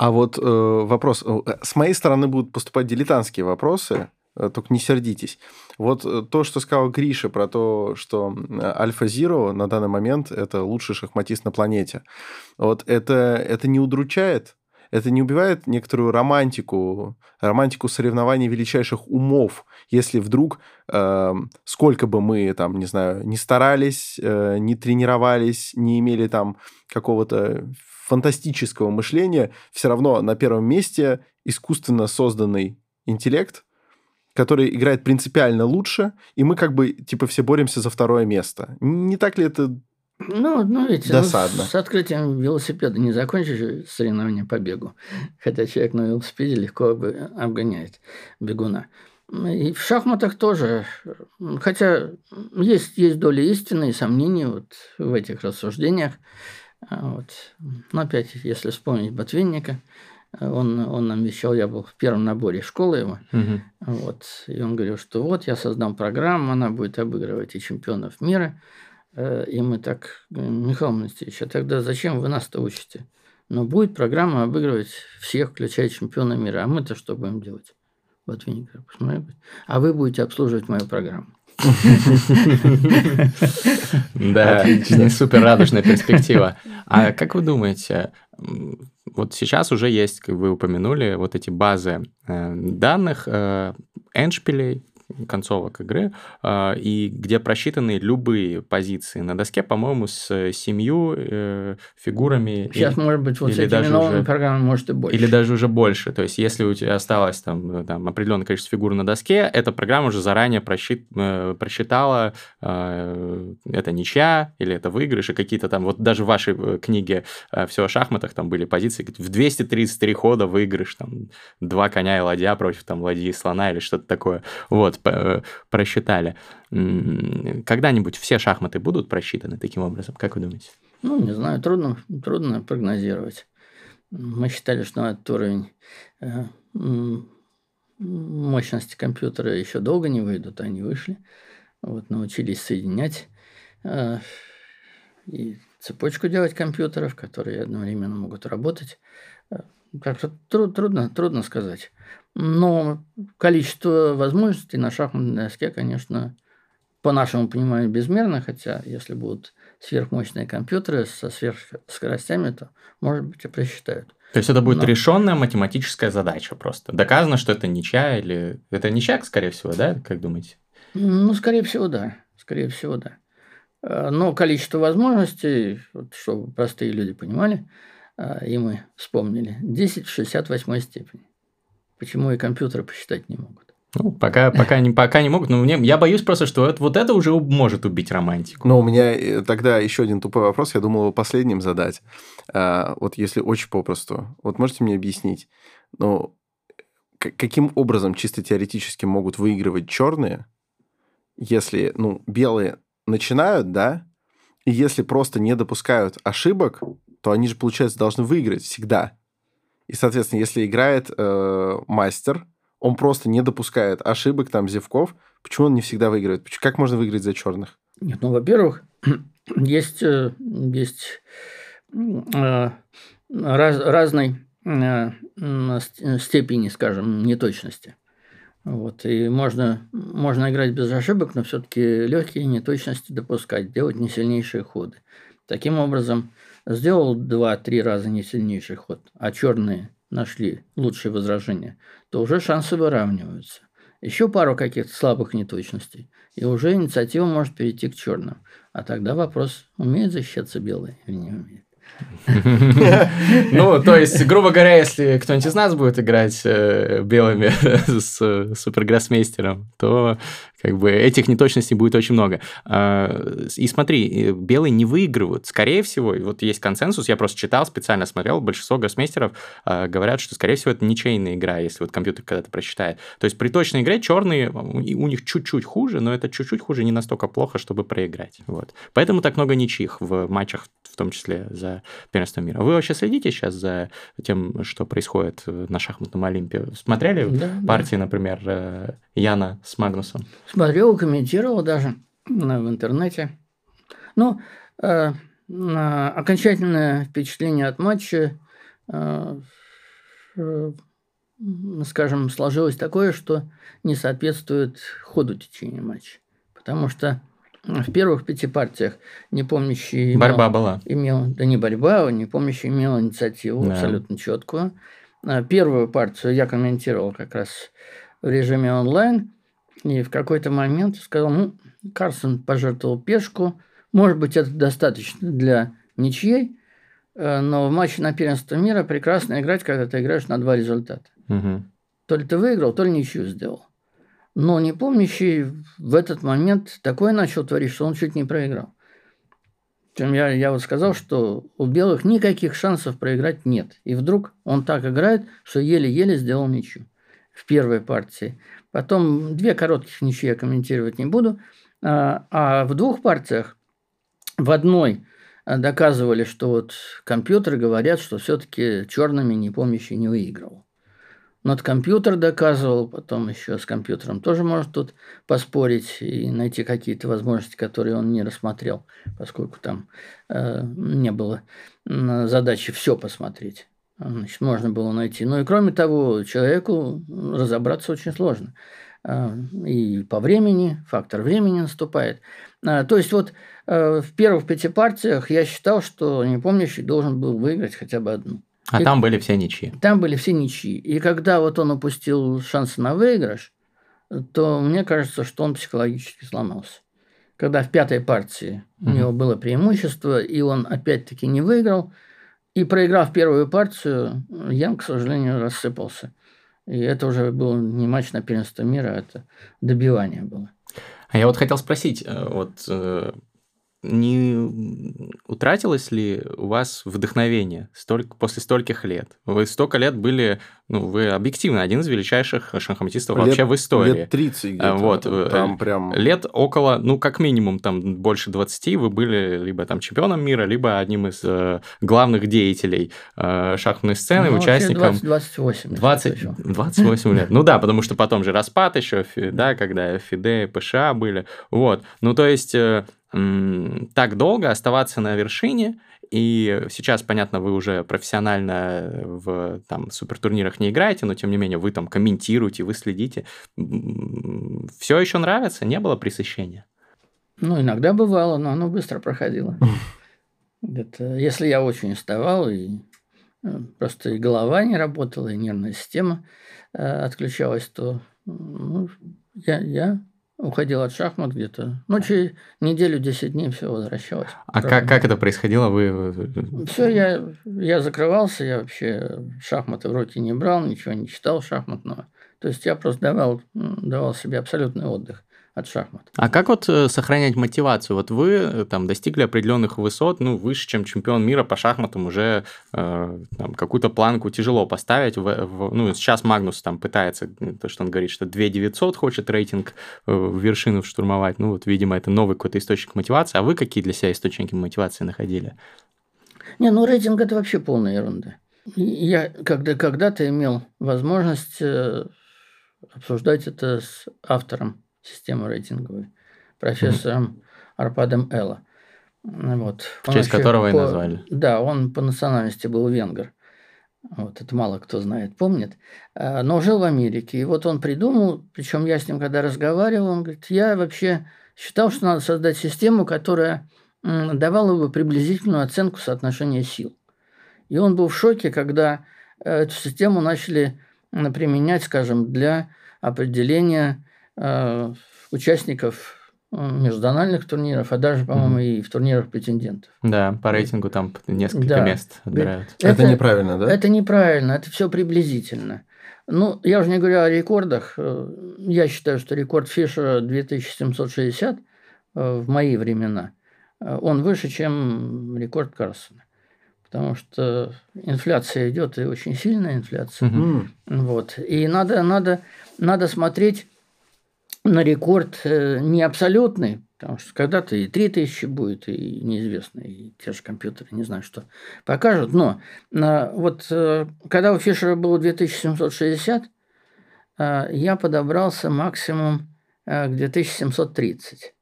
А вот э, вопрос. Э, с моей стороны будут поступать дилетантские вопросы, э, только не сердитесь. Вот э, то, что сказал Гриша про то, что Альфа Зиро на данный момент это лучший шахматист на планете. Вот это, это не удручает? Это не убивает некоторую романтику, романтику соревнований величайших умов, если вдруг, э, сколько бы мы там, не знаю, не старались, э, не тренировались, не имели там какого-то фантастического мышления, все равно на первом месте искусственно созданный интеллект, который играет принципиально лучше, и мы как бы типа все боремся за второе место. Не так ли это ну, ну ведь Досадно. Ну, с открытием велосипеда не закончишь соревнование по бегу. Хотя человек на велосипеде легко обгоняет бегуна. И в шахматах тоже. Хотя есть, есть доля истины и сомнений вот в этих рассуждениях. А вот. Но опять, если вспомнить Ботвинника, он, он нам вещал, я был в первом наборе школы его, угу. вот, и он говорил, что вот я создам программу, она будет обыгрывать и чемпионов мира, э, и мы так, Михаил Монастыревич, а тогда зачем вы нас-то учите? Но будет программа обыгрывать всех, включая чемпиона мира, а мы-то что будем делать? Ботвинник посмотрел, а вы будете обслуживать мою программу. Да, супер радужная перспектива. А как вы думаете, вот сейчас уже есть, как вы упомянули, вот эти базы э, данных, э, эншпилей, концовок игры, а, и где просчитаны любые позиции на доске, по-моему, с семью э, фигурами. Сейчас, и, может быть, вот или с этими новыми уже, программами может и больше. Или даже уже больше. То есть, если у тебя осталось там, там определенное количество фигур на доске, эта программа уже заранее просчит, э, просчитала, э, это ничья или это выигрыш, и какие-то там, вот даже в вашей э, книге э, «Все о шахматах» там были позиции, в 233 хода выигрыш, там, два коня и ладья против там ладьи и слона или что-то такое. Вот, Э, просчитали. Когда-нибудь все шахматы будут просчитаны таким образом, как вы думаете? Ну, не знаю, трудно, трудно прогнозировать. Мы считали, что этот уровень э, мощности компьютера еще долго не выйдут, они вышли. Вот, научились соединять э, и цепочку делать компьютеров, которые одновременно могут работать. Как-то труд, трудно, трудно сказать. Но количество возможностей на шахматной доске, конечно, по нашему пониманию, безмерно, хотя если будут сверхмощные компьютеры со сверхскоростями, то, может быть, и просчитают. То есть это будет Но... решенная математическая задача просто. Доказано, что это ничья или... Это ничья, скорее всего, да? Как думаете? Ну, скорее всего, да. Скорее всего, да. Э, но количество возможностей, вот, чтобы простые люди понимали, э, и мы вспомнили, 10 в 68 степени. Почему и компьютеры посчитать не могут? Ну, пока, пока, не, пока не могут, но мне, я боюсь просто, что это, вот это уже может убить романтику. Но у меня э, тогда еще один тупой вопрос, я думал его последним задать. А, вот если очень попросту, вот можете мне объяснить, ну, каким образом чисто теоретически могут выигрывать черные, если, ну, белые начинают, да, и если просто не допускают ошибок, то они же, получается, должны выиграть всегда. И, соответственно, если играет э, мастер, он просто не допускает ошибок, там, зевков, почему он не всегда выигрывает? Как можно выиграть за черных? Нет, ну, во-первых, есть, э, есть э, раз, разной э, степени, скажем, неточности. Вот, и можно, можно играть без ошибок, но все-таки легкие неточности допускать, делать не сильнейшие ходы. Таким образом, сделал два-три раза не сильнейший ход, а черные нашли лучшие возражения, то уже шансы выравниваются. Еще пару каких-то слабых неточностей, и уже инициатива может перейти к черным. А тогда вопрос, умеет защищаться белые или не умеет. Ну, то есть, грубо говоря, если кто-нибудь из нас будет играть э, белыми с супергроссмейстером, то как бы этих неточностей будет очень много. А, и смотри, белые не выигрывают. Скорее всего, вот есть консенсус, я просто читал, специально смотрел, большинство гроссмейстеров а, говорят, что, скорее всего, это ничейная игра, если вот компьютер когда-то просчитает. То есть при точной игре черные, у них чуть-чуть хуже, но это чуть-чуть хуже не настолько плохо, чтобы проиграть. Вот. Поэтому так много ничьих в матчах, в том числе за первенство мира. Вы вообще следите сейчас за тем, что происходит на шахматном Олимпе? Смотрели да, партии, да. например, э, Яна с Магнусом? Смотрел, комментировал даже в интернете. Ну, э, окончательное впечатление от матча э, скажем, сложилось такое, что не соответствует ходу течения матча. Потому что в первых пяти партиях не помнящий борьба была. Имел, да не борьба, не помнящий имел инициативу да. абсолютно четкую. А первую партию я комментировал как раз в режиме онлайн. И в какой-то момент сказал, ну, Карсон пожертвовал пешку. Может быть, это достаточно для ничьей, э, но в матче на первенство мира прекрасно играть, когда ты играешь на два результата. Угу. То ли ты выиграл, то ли ничью сделал. Но не помнящий в этот момент такое начал творить, что он чуть не проиграл. Чем я, я вот сказал, что у белых никаких шансов проиграть нет. И вдруг он так играет, что еле-еле сделал ничью в первой партии. Потом две коротких ничьи я комментировать не буду. А, а в двух партиях, в одной доказывали, что вот компьютеры говорят, что все-таки черными не помнящий не выигрывал. Над компьютер доказывал, потом еще с компьютером тоже может тут поспорить и найти какие-то возможности, которые он не рассмотрел, поскольку там э, не было задачи все посмотреть. Значит, можно было найти. Ну и кроме того, человеку разобраться очень сложно. Э, и по времени, фактор времени наступает. Э, то есть вот э, в первых пяти партиях я считал, что непомнящий должен был выиграть хотя бы одну. А и там были все ничьи. Там были все ничьи. И когда вот он упустил шанс на выигрыш, то мне кажется, что он психологически сломался. Когда в пятой партии у него было преимущество, и он опять-таки не выиграл, и проиграв первую партию, Ян, к сожалению, рассыпался. И это уже был не матч на первенство мира, а это добивание было. А я вот хотел спросить, э, вот э, не утратилось ли у вас вдохновение столько, после стольких лет? Вы столько лет были, ну, вы объективно один из величайших шахматистов лет, вообще в истории. Лет 30 где-то. А, вот, э, там прям... Лет около, ну, как минимум, там, больше 20 вы были либо там чемпионом мира, либо одним из э, главных деятелей э, шахматной сцены, ну, участником... 20, 28. 20, 28 лет. Ну да, потому что потом же распад еще, да, когда ФИДЕ, ПША были. Вот. Ну, то есть э, так долго оставаться на вершине, и сейчас, понятно, вы уже профессионально в там, супертурнирах не играете, но тем не менее вы там комментируете, вы следите. Все еще нравится? Не было пресыщения? Ну, иногда бывало, но оно быстро проходило. Это, если я очень уставал, и э, просто и голова не работала, и нервная система э, отключалась, то ну, я, я уходил от шахмат где-то. Ну, через неделю, 10 дней все возвращалось. А как, как это происходило? Вы... Все, я, я закрывался, я вообще шахматы в руки не брал, ничего не читал шахматного. То есть я просто давал, давал себе абсолютный отдых от шахмат. А как вот э, сохранять мотивацию? Вот вы э, там достигли определенных высот, ну, выше, чем чемпион мира по шахматам, уже э, какую-то планку тяжело поставить. В, в, ну, сейчас Магнус там пытается, то, что он говорит, что 2 900 хочет рейтинг э, в вершину штурмовать. Ну, вот, видимо, это новый какой-то источник мотивации. А вы какие для себя источники мотивации находили? Не, ну, рейтинг – это вообще полная ерунда. Я когда, когда-то имел возможность обсуждать это с автором систему рейтинговую, профессором mm-hmm. Арпадом Элла. Вот. В честь которого и назвали. Да, он по национальности был венгер. Вот это мало кто знает, помнит. А, но жил в Америке. И вот он придумал, причем я с ним когда разговаривал, он говорит, я вообще считал, что надо создать систему, которая давала бы приблизительную оценку соотношения сил. И он был в шоке, когда э, эту систему начали применять, скажем, для определения участников э, междональных турниров, а даже, по-моему, mm-hmm. и в турнирах претендентов. Да, по рейтингу там несколько да. мест отбирают. Это, это неправильно, да? Это неправильно, это все приблизительно. Ну, я уже не говорю о рекордах. Э, я считаю, что рекорд Фишера 2760 в мои времена, он выше, чем рекорд Карсона. Потому что инфляция идет, и очень сильная инфляция. Угу. Вот. И надо, надо, надо смотреть на рекорд э, не абсолютный, потому что когда-то и 3000 будет, и неизвестно, и те же компьютеры, не знаю, что покажут. Но вот э, когда у Фишера было 2760, э, я подобрался максимум к 2730.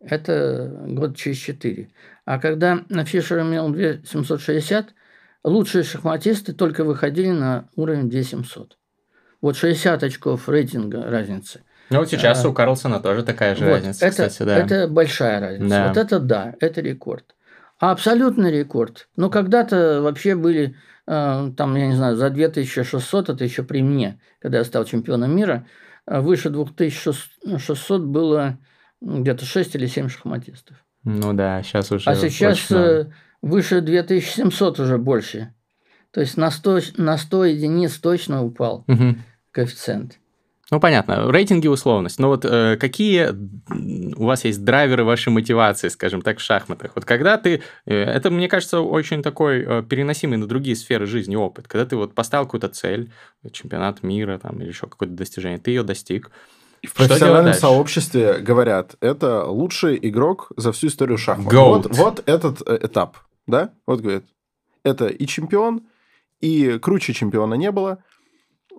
Это год через 4. А когда Фишер имел 2760, лучшие шахматисты только выходили на уровень 2700. Вот 60 очков рейтинга разницы. Ну, вот сейчас а, у Карлсона тоже такая же вот, разница, это, кстати, да. Это большая разница. Да. Вот это да, это рекорд. А абсолютный рекорд. Ну, когда-то вообще были, э, там, я не знаю, за 2600, это еще при мне, когда я стал чемпионом мира, э, выше 2600 было где-то 6 или 7 шахматистов. Ну да, сейчас уже А сейчас э, выше 2700 уже больше. То есть на 100, на 100 единиц точно упал угу. коэффициент. Ну, понятно, рейтинги условность. Но вот э, какие у вас есть драйверы вашей мотивации, скажем так, в шахматах? Вот когда ты... Э, это, мне кажется, очень такой э, переносимый на другие сферы жизни опыт. Когда ты вот поставил какую-то цель, чемпионат мира там, или еще какое-то достижение, ты ее достиг. И в профессиональном сообществе говорят, это лучший игрок за всю историю шахмат. Вот, вот этот э, этап, да? Вот говорят, это и чемпион, и круче чемпиона не было.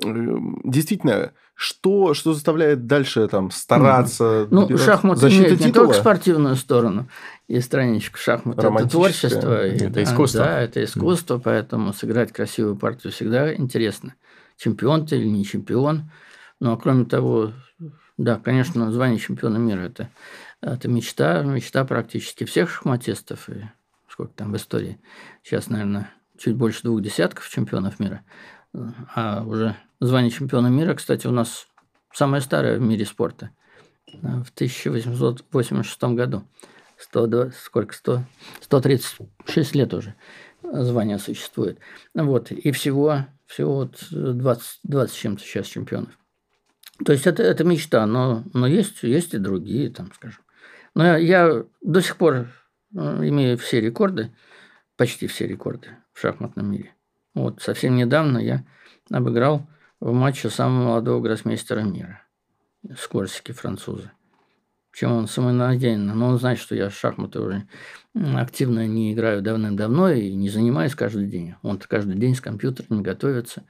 Действительно, что, что заставляет дальше там стараться? Ну, шахматы защита имеют не только спортивную сторону и страничку шахмат, это творчество. Это искусство. Да, это искусство, поэтому сыграть красивую партию всегда интересно. Чемпион ты или не чемпион. Ну, а кроме того, да, конечно, звание чемпиона мира это, это мечта, мечта практически всех шахматистов. И сколько там в истории? Сейчас, наверное, чуть больше двух десятков чемпионов мира. А уже Звание чемпиона мира, кстати, у нас самое старое в мире спорта. В 1886 году. 100, сколько? 100, 136 лет уже звание существует. Вот. И всего, всего вот 20, 20 чем-то сейчас чемпионов. То есть это, это мечта, но, но есть, есть и другие, там, скажем. Но я, я до сих пор э, имею все рекорды, почти все рекорды в шахматном мире. Вот совсем недавно я обыграл в матче самого молодого гроссмейстера мира. С Корсики, француза. Причем он самонадеянно. Но он знает, что я шахматы уже активно не играю давным-давно и не занимаюсь каждый день. Он-то каждый день с компьютером готовится.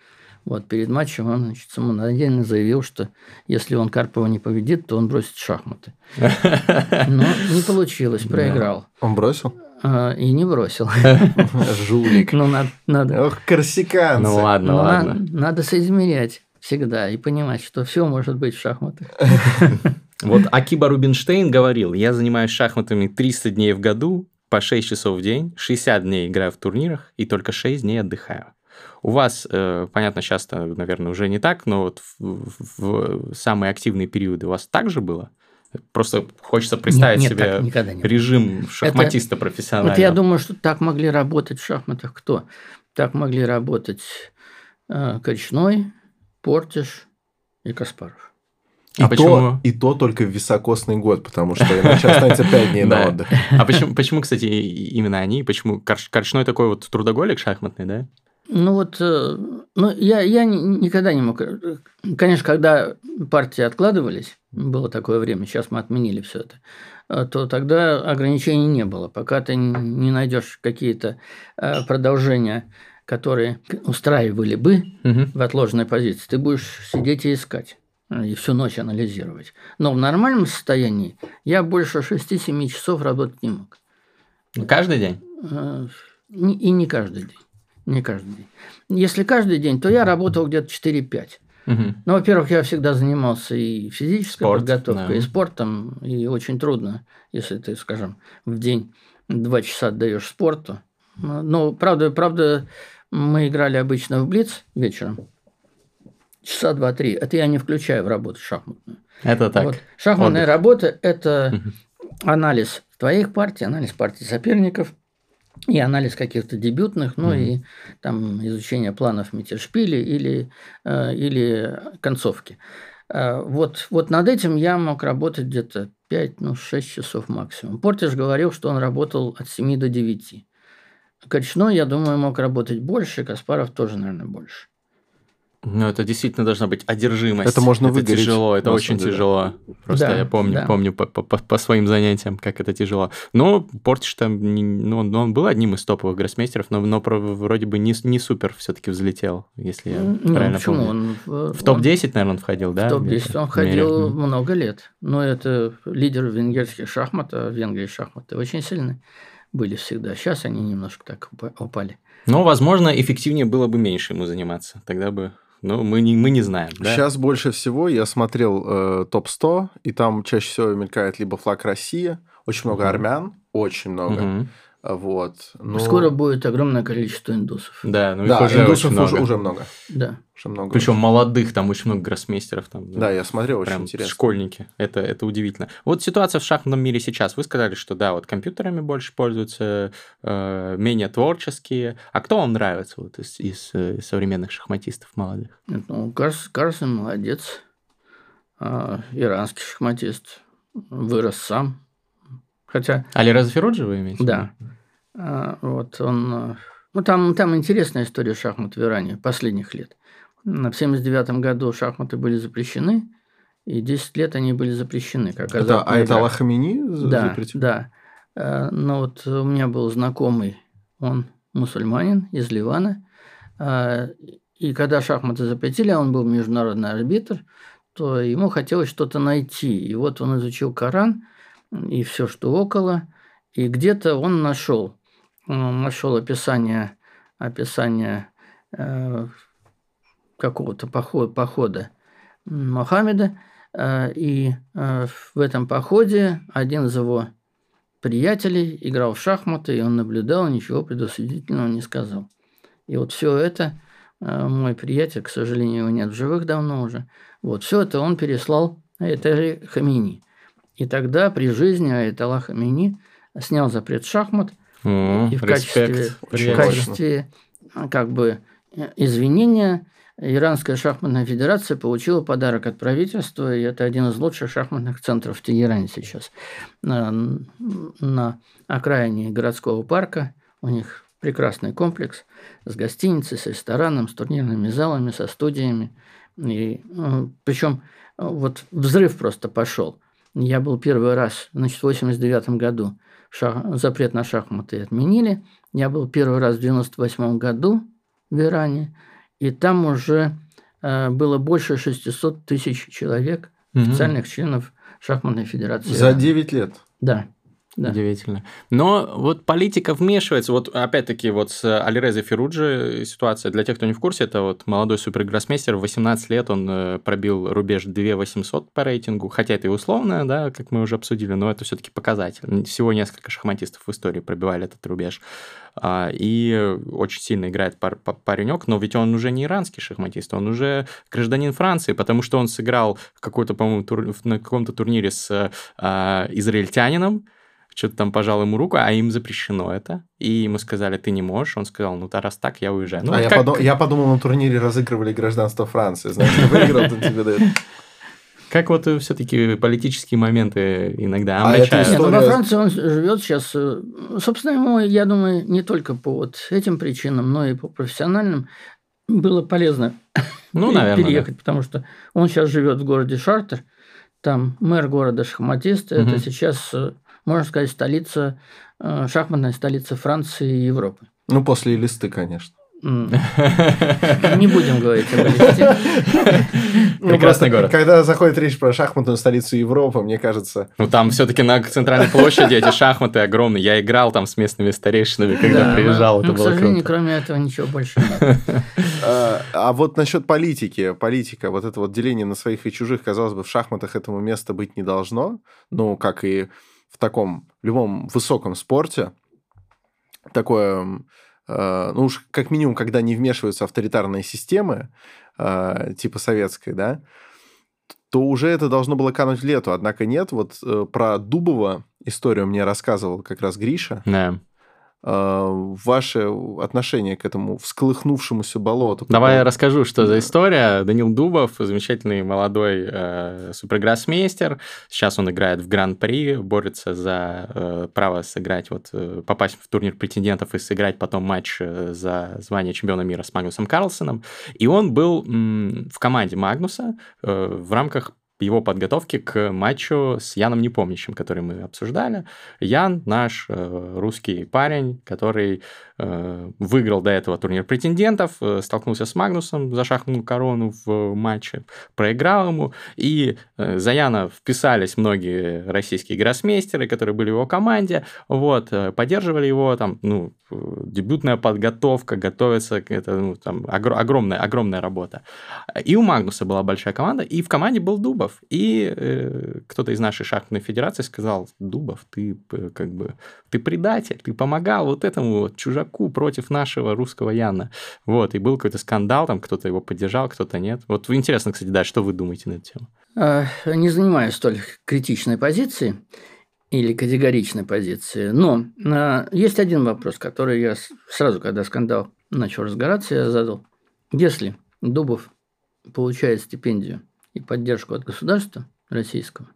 Вот перед матчем он значит, самонадеянно заявил, что если он Карпова не победит, то он бросит шахматы. Но не получилось, проиграл. Он бросил? А, и не бросил. Жулик. Ну, надо... Ох, корсиканцы. Ну, ладно, ну, ладно. Надо, соизмерять всегда и понимать, что все может быть в шахматах. Вот Акиба Рубинштейн говорил, я занимаюсь шахматами 300 дней в году, по 6 часов в день, 60 дней играю в турнирах и только 6 дней отдыхаю. У вас, э, понятно, сейчас, наверное, уже не так, но вот в, в самые активные периоды у вас также было? Просто хочется представить нет, нет, себе так, не режим шахматиста профессионального. Вот я думаю, что так могли работать в шахматах кто? Так могли работать э, Коричной, Портиш и Каспаров. И, а то, почему? и то только в високосный год, потому что иначе останется 5 дней на отдых. А почему, почему, кстати, именно они? Почему Корчной такой вот трудоголик шахматный, да? Ну вот, э, ну я, я никогда не мог... Конечно, когда партии откладывались, было такое время, сейчас мы отменили все это, э, то тогда ограничений не было. Пока ты не найдешь какие-то э, продолжения, которые устраивали бы угу. в отложенной позиции, ты будешь сидеть и искать и всю ночь анализировать. Но в нормальном состоянии я больше 6-7 часов работать не мог. Каждый день? И не каждый день. Не каждый день. Если каждый день, то я работал где-то 4-5. Угу. Ну, во-первых, я всегда занимался и физической Спорт, подготовкой, да. и спортом, и очень трудно, если ты, скажем, в день два часа отдаешь спорту. Ну, правда, правда, мы играли обычно в Блиц вечером. Часа два-три. Это я не включаю в работу шахматную. Это так. Вот. Шахматная Отдых. работа – это анализ твоих партий, анализ партий соперников – и анализ каких-то дебютных, ну mm-hmm. и там изучение планов Миттельшпиля или, э, или концовки. Э, вот, вот над этим я мог работать где-то 5, ну, 6 часов максимум. Портиш говорил, что он работал от 7 до 9. Коричной, я думаю, мог работать больше, Каспаров тоже, наверное, больше. Ну, это действительно должна быть одержимость. Это можно это выгореть. тяжело, это очень деле. тяжело. Просто да, я помню, да. помню по, по, по своим занятиям, как это тяжело. Но Портиш там, ну, он был одним из топовых гроссмейстеров, но, но вроде бы не, не супер все-таки взлетел, если я ну, правильно почему? помню. Он, в, в топ-10, наверное, он входил, да? В топ-10 он ходил много лет. Но это лидер венгерских шахмат, а в Венгрии шахматы очень сильные были всегда. Сейчас они немножко так упали. Но, возможно, эффективнее было бы меньше ему заниматься. Тогда бы ну, мы не, мы не знаем. Да? Сейчас больше всего я смотрел э, топ-100, и там чаще всего мелькает либо флаг России, очень много угу. армян, очень много. Угу. Вот. Но... Скоро будет огромное количество индусов. Да, ну да, их уже индусов очень уже, много. уже много. Да. Уже много. Причем молодых, там очень много гроссмейстеров. Там, да, я смотрел, очень прям интересно. Школьники. Это, это удивительно. Вот ситуация в шахматном мире сейчас. Вы сказали, что да, вот компьютерами больше пользуются, э, менее творческие. А кто вам нравится вот из, из, из современных шахматистов молодых? Ну, Карс, Карсон молодец. А, иранский шахматист. Вырос сам. Хотя... Али Разферуджи вы имеете? Да. А, вот он... Ну, там, там интересная история шахмат в Иране последних лет. В 1979 году шахматы были запрещены, и 10 лет они были запрещены. Как это, а это Аллахамини да, запретил? Да, да. Но вот у меня был знакомый, он мусульманин из Ливана, а, и когда шахматы запретили, а он был международный арбитр, то ему хотелось что-то найти. И вот он изучил Коран и все, что около, и где-то он нашел нашел описание, описание э, какого-то похода, Мохаммеда, э, и э, в этом походе один из его приятелей играл в шахматы, и он наблюдал, ничего предосудительного не сказал. И вот все это мой приятель, к сожалению, его нет в живых давно уже, вот все это он переслал Айтали Хамини. И тогда при жизни Айтала Хамини снял запрет шахмат – и в качестве, в качестве как бы извинения Иранская шахматная федерация получила подарок от правительства, и это один из лучших шахматных центров в Тегеране сейчас. На, на окраине городского парка у них прекрасный комплекс с гостиницей, с рестораном, с турнирными залами, со студиями. И, ну, причем вот взрыв просто пошел. Я был первый раз, значит, в 89 году шах... запрет на шахматы отменили. Я был первый раз в 98 году в Иране, и там уже э, было больше 600 тысяч человек, угу. официальных членов шахматной федерации. За 9 лет? Да. Да. Удивительно. Но вот политика вмешивается. Вот опять-таки вот с Алирезой Феруджи ситуация. Для тех, кто не в курсе, это вот молодой супергроссмейстер. В 18 лет он э, пробил рубеж 2800 по рейтингу. Хотя это и условно, да, как мы уже обсудили, но это все-таки показатель. Всего несколько шахматистов в истории пробивали этот рубеж. А, и очень сильно играет пар паренек, но ведь он уже не иранский шахматист, он уже гражданин Франции, потому что он сыграл какой-то, по-моему, тур... на каком-то турнире с а, израильтянином, что-то там пожал ему руку, а им запрещено это. И ему сказали, ты не можешь. Он сказал, ну, раз так, я уезжаю. Ну, а вот я, как... подум... я подумал, на турнире разыгрывали гражданство Франции. Значит, выиграл, то тебе дают. Как вот все-таки политические моменты иногда а омрачают. Нет, ну, во Франции он живет сейчас, э, собственно, ему, я думаю, не только по вот этим причинам, но и по профессиональным было полезно ну, наверное, переехать, да. потому что он сейчас живет в городе Шартер, там мэр города шахматист, угу. это сейчас э, можно сказать, столица, э, шахматная столица Франции и Европы. Ну, после листы, конечно. Не будем говорить об листе. Ну, Прекрасный город. Когда заходит речь про шахматную столицу Европы, мне кажется... Ну, там все-таки на центральной площади эти шахматы огромные. Я играл там с местными старейшинами, когда приезжал. Это ну, было К сожалению, кроме этого ничего больше нет. А, а вот насчет политики, политика, вот это вот деление на своих и чужих, казалось бы, в шахматах этому места быть не должно. Ну, как и в таком любом высоком спорте такое, э, ну уж как минимум, когда не вмешиваются авторитарные системы, э, типа советской, да, то уже это должно было кануть в лету. Однако нет, вот э, про Дубова историю мне рассказывал как раз Гриша. Да. Э, ваше отношение к этому всколыхнувшемуся болоту. Давай я расскажу, что за история. Данил Дубов, замечательный молодой э, супергроссмейстер. Сейчас он играет в Гран-при, борется за э, право сыграть, вот э, попасть в турнир претендентов и сыграть потом матч э, за звание чемпиона мира с Магнусом Карлсоном. И он был м, в команде Магнуса э, в рамках его подготовки к матчу с Яном Непомнящим, который мы обсуждали. Ян наш э, русский парень, который выиграл до этого турнир претендентов, э, столкнулся с Магнусом, зашахнул корону в матче, проиграл ему. И э, за Яна вписались многие российские гроссмейстеры, которые были в его команде, вот, э, поддерживали его, там, ну, дебютная подготовка, готовиться, это ну, там, огр- огромная, огромная работа. И у Магнуса была большая команда, и в команде был Дубов. И э, кто-то из нашей шахматной федерации сказал, Дубов, ты э, как бы, ты предатель, ты помогал вот этому вот чужаку против нашего русского Яна. Вот, и был какой-то скандал, там кто-то его поддержал, кто-то нет. Вот интересно, кстати, да, что вы думаете на эту тему? А, не занимаю столь критичной позиции или категоричной позиции. Но э, есть один вопрос, который я сразу, когда скандал начал разгораться, я задал. Если Дубов получает стипендию и поддержку от государства российского,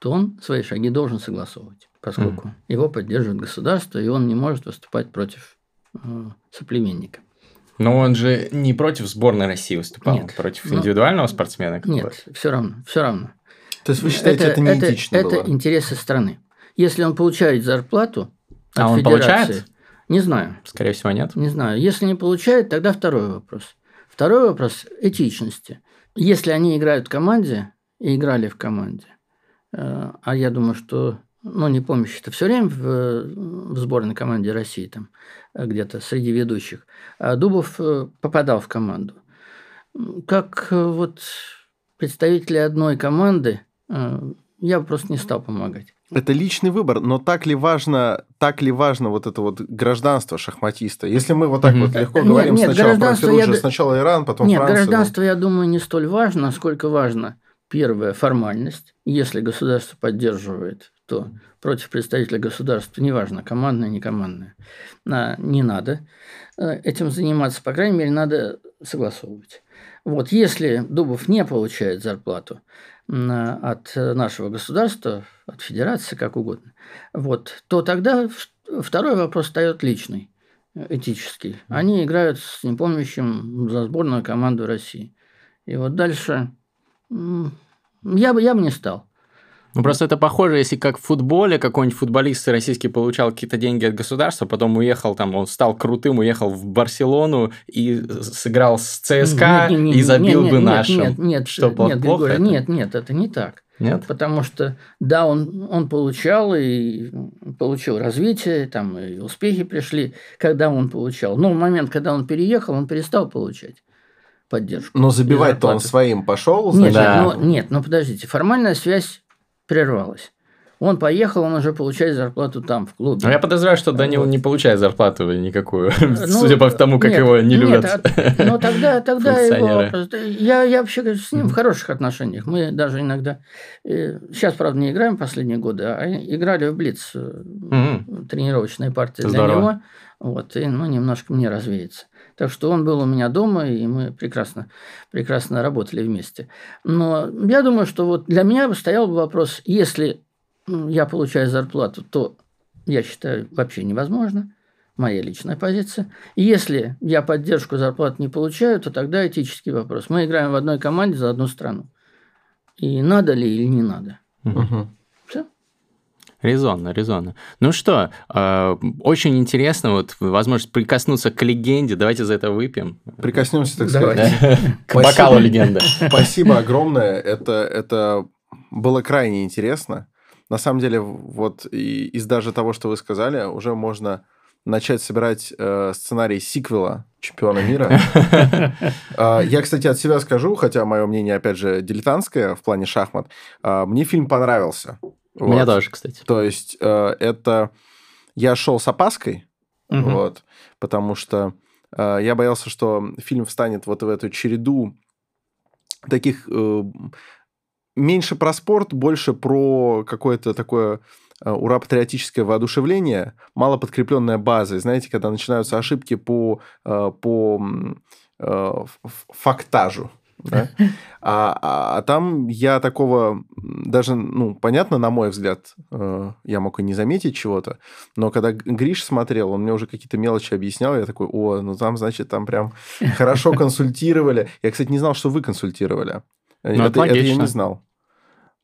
то он свои шаги должен согласовывать, поскольку mm. его поддерживает государство, и он не может выступать против соплеменника. Но он же не против сборной России выступал, нет, против ну, индивидуального спортсмена. Нет, все равно, все равно. То есть вы считаете, это, это неэтично это, было? Это интересы страны. Если он получает зарплату а от он федерации, получает? Не знаю. Скорее всего, нет. Не знаю. Если не получает, тогда второй вопрос. Второй вопрос этичности. Если они играют в команде и играли в команде, э, а я думаю, что ну, не помню, это все время в, в сборной команде России, там где-то среди ведущих, а Дубов э, попадал в команду. Как э, вот представители одной команды, я просто не стал помогать. Это личный выбор, но так ли важно, так ли важно вот это вот гражданство шахматиста? Если мы вот так mm-hmm. вот легко нет, говорим нет, сначала про Феруджи, я... сначала Иран, потом нет, Франция. Нет, гражданство, я думаю, не столь важно, сколько важно первая формальность. Если государство поддерживает, то против представителя государства, неважно, командное, не командное, не надо э, этим заниматься. По крайней мере, надо согласовывать. Вот если Дубов не получает зарплату, от нашего государства, от федерации, как угодно, вот, то тогда второй вопрос встает личный, этический. Они играют с непомнящим за сборную команду России. И вот дальше я бы, я бы не стал. Ну, просто это похоже, если как в футболе какой-нибудь футболист российский получал какие-то деньги от государства, потом уехал там, он стал крутым, уехал в Барселону и сыграл с ЦСКА нет, нет, и забил нет, бы нет, нашим. Нет, нет, Что, нет, плохо Григорий, это? нет, нет, это не так. Нет? Потому что, да, он, он получал и получил развитие, там и успехи пришли, когда он получал. Но в момент, когда он переехал, он перестал получать поддержку. Но забивать-то он своим пошел? Нет, да. но, нет, но подождите, формальная связь прервалась. Он поехал, он уже получает зарплату там, в клубе. Ну, я подозреваю, что Данил вот. не получает зарплату никакую, ну, судя по тому, как нет, его не любят. Нет, а, ну, тогда, тогда его. Я, я вообще с ним в хороших отношениях. Мы даже иногда... Э, сейчас, правда, не играем последние годы, а играли в Блиц. Mm-hmm. Тренировочные партии Здорово. для него. Вот, и, ну, немножко мне развеется. Так что он был у меня дома, и мы прекрасно, прекрасно работали вместе. Но я думаю, что вот для меня стоял бы вопрос, если я получаю зарплату, то я считаю вообще невозможно. Моя личная позиция. И если я поддержку зарплат не получаю, то тогда этический вопрос. Мы играем в одной команде за одну страну. И надо ли или не надо. Угу. Резонно, резонно. Ну что, э, очень интересно, вот возможность прикоснуться к легенде. Давайте за это выпьем. Прикоснемся, так сказать. К бокалу легенды. Спасибо огромное. Это, это было крайне интересно. На самом деле, вот из даже того, что вы сказали, уже можно начать собирать э, сценарий сиквела чемпиона мира. А, я, кстати, от себя скажу, хотя мое мнение, опять же, дилетантское в плане шахмат. А, мне фильм понравился. Вот. Меня тоже, кстати. То есть э, это я шел с опаской, угу. вот, потому что э, я боялся, что фильм встанет вот в эту череду таких э, меньше про спорт, больше про какое-то такое э, ура-патриотическое воодушевление, мало подкрепленная базой. Знаете, когда начинаются ошибки по, по фактажу. Да? А, а, а там я такого даже, ну, понятно, на мой взгляд, э, я мог и не заметить чего-то, но когда Гриш смотрел, он мне уже какие-то мелочи объяснял, я такой, о, ну там, значит, там прям хорошо консультировали. Я, кстати, не знал, что вы консультировали. Ну, это, это я не знал.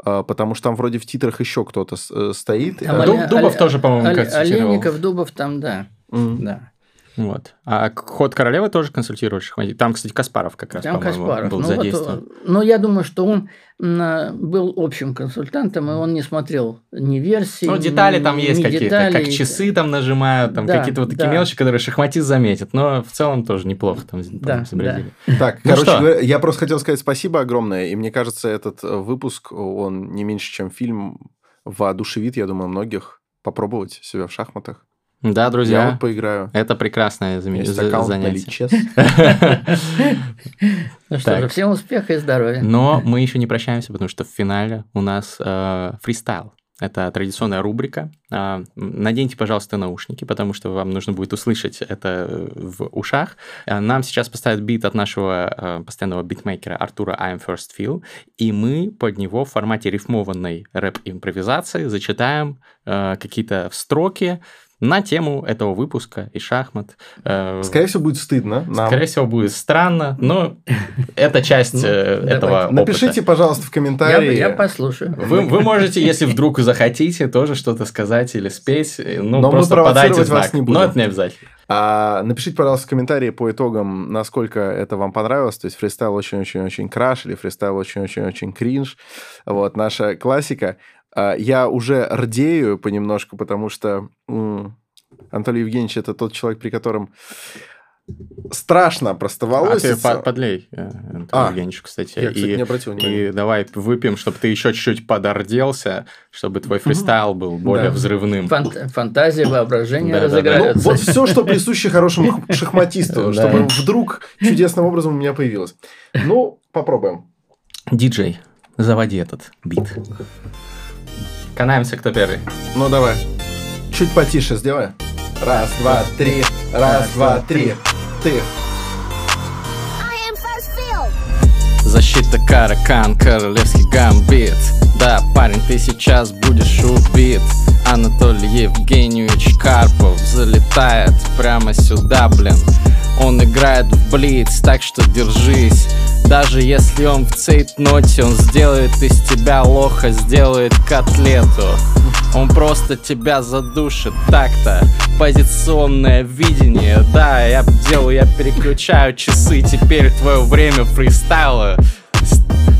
а, потому что там вроде в титрах еще кто-то э, стоит. Там Дуб, Дубов тоже, по-моему, Олейников, Дубов там, да. Mm. Да. Вот. А ход королевы тоже консультирует шахматист. Там, кстати, Каспаров как раз, Там Каспаров. был ну, задействован. Вот, ну, я думаю, что он был общим консультантом, и он не смотрел ни версии, Ну, детали ни, там есть какие-то, как часы там нажимают, там да, какие-то вот такие да. мелочи, которые шахматист заметит, но в целом тоже неплохо там, да, изобразили. Да. Так, ну короче говоря, я просто хотел сказать спасибо огромное, и мне кажется, этот э, выпуск, он не меньше, чем фильм, воодушевит, я думаю, многих попробовать себя в шахматах. Да, друзья. Я вот поиграю. Это прекрасное занятие. Ну что же, всем успеха и здоровья. Но мы еще не прощаемся, потому что в финале у нас э, фристайл. Это традиционная рубрика. Э, наденьте, пожалуйста, наушники, потому что вам нужно будет услышать это в ушах. Э, нам сейчас поставят бит от нашего э, постоянного битмейкера Артура I'm First Feel, и мы под него в формате рифмованной рэп-импровизации зачитаем какие-то строки, на тему этого выпуска и шахмат. Э, Скорее всего, будет стыдно. Нам. Скорее всего, будет странно, но это часть ну, э, этого опыта. Напишите, пожалуйста, в комментарии. Я, послушаю. Вы, можете, если вдруг захотите, тоже что-то сказать или спеть. Ну, но просто мы подайте знак. Но это не обязательно. А, напишите, пожалуйста, в комментарии по итогам, насколько это вам понравилось. То есть фристайл очень-очень-очень краш или фристайл очень-очень-очень кринж. Вот, наша классика. А, я уже рдею понемножку, потому что Анатолий Евгеньевич это тот человек, при котором страшно простоволоситься. А ты подлей, э, Антон а, Евгеньевич, кстати. Я, кстати, и, не обратил внимания. И давай выпьем, чтобы ты еще чуть-чуть подорделся, чтобы твой фристайл был более да. взрывным. Фант- фантазия, воображение да, разыграются. Да, да. Ну, вот все, что присуще хорошему шахматисту, чтобы вдруг чудесным образом у меня появилось. Ну, попробуем. Диджей, заводи этот бит. Канаемся, кто первый. Ну, давай. Чуть потише сделай. Раз, два, три. Раз, два, три. Ты. Защита Каракан, королевский гамбит Да, парень, ты сейчас будешь убит Анатолий Евгеньевич Карпов залетает прямо сюда, блин Он играет в Блиц, так что держись. Даже если он в цейтноте, он сделает из тебя лоха, сделает котлету. Он просто тебя задушит. Так-то Позиционное видение, да, я делаю, я переключаю часы. Теперь твое время фристайла.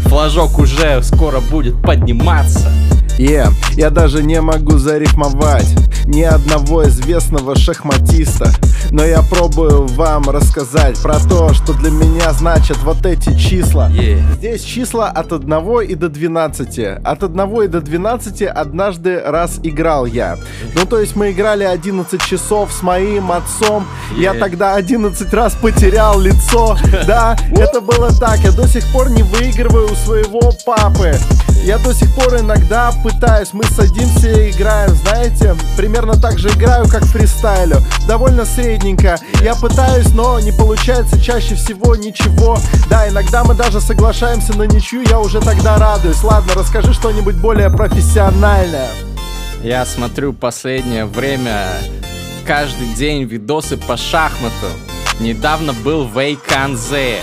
Флажок уже скоро будет подниматься Yeah, я даже не могу зарифмовать ни одного известного шахматиста. Но я пробую вам рассказать про то, что для меня значат вот эти числа. Yeah. Здесь числа от 1 и до 12 От 1 и до 12 однажды раз играл я. Ну то есть мы играли 11 часов с моим отцом. Yeah. Я тогда 11 раз потерял лицо. Да, это было так, я до сих пор не выигрываю у своего папы. Я до сих пор иногда пытаюсь, мы садимся и играем, знаете, примерно так же играю, как фристайлю, довольно средненько. Я пытаюсь, но не получается чаще всего ничего. Да, иногда мы даже соглашаемся на ничью, я уже тогда радуюсь. Ладно, расскажи что-нибудь более профессиональное. Я смотрю последнее время каждый день видосы по шахматам. Недавно был в Эйканзе.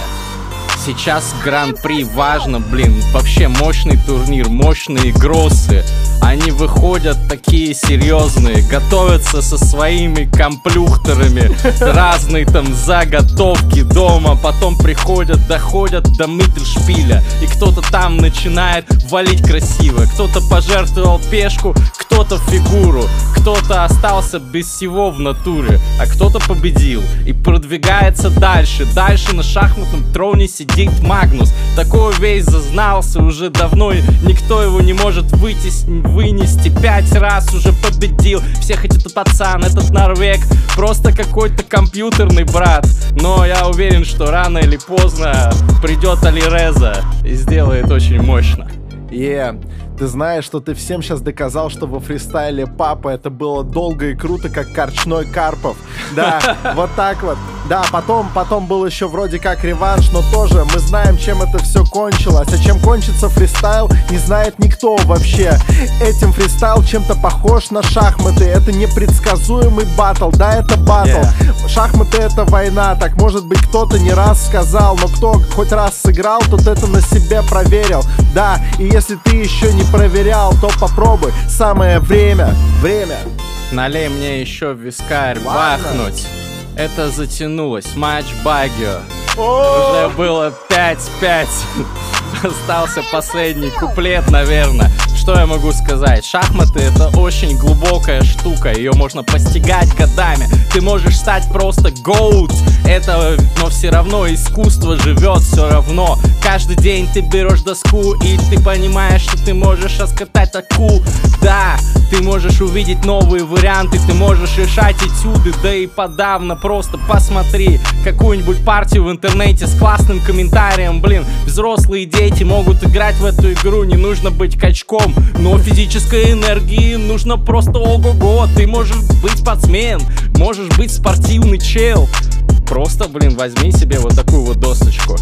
Сейчас гран-при важно, блин Вообще мощный турнир, мощные гроссы Они выходят такие серьезные Готовятся со своими комплюхтерами Разные там заготовки дома Потом приходят, доходят до миттельшпиля И кто-то там начинает валить красиво. Кто-то пожертвовал пешку, кто-то фигуру Кто-то остался без всего в натуре А кто-то победил. И продвигается дальше Дальше на шахматном троне сидит сидит Магнус Такой весь зазнался уже давно и Никто его не может вытес... вынести Пять раз уже победил Всех этот пацан, этот норвег Просто какой-то компьютерный брат Но я уверен, что рано или поздно Придет Алиреза И сделает очень мощно Yeah. Ты знаешь, что ты всем сейчас доказал, что во фристайле папа это было долго и круто, как корчной Карпов. Да, вот так вот. Да, потом, потом был еще вроде как реванш, но тоже мы знаем, чем это все кончилось. А чем кончится фристайл, не знает никто вообще. Этим фристайл чем-то похож на шахматы. Это непредсказуемый батл, да, это батл. Yeah. Шахматы это война, так может быть кто-то не раз сказал, но кто хоть раз сыграл, тот это на себе проверил. Да, и если ты еще не проверял, то попробуй. Самое время, время. Налей мне еще вискарь бахнуть. Это затянулось. Матч Багио. Уже было 5-5. Остался последний куплет, наверное. Что я могу сказать? Шахматы это очень глубокая штука, ее можно постигать годами. Ты можешь стать просто goat, это, но все равно искусство живет все равно. Каждый день ты берешь доску и ты понимаешь, что ты можешь раскатать таку. Да, ты можешь увидеть новые варианты, ты можешь решать этюды, да и подавно просто посмотри какую-нибудь партию в интернете с классным комментарием, блин, взрослые дети могут играть в эту игру, не нужно быть качком, но физической энергии нужно просто ого-го, ты можешь быть спортсмен, можешь быть спортивный чел, просто, блин, возьми себе вот такую вот досочку.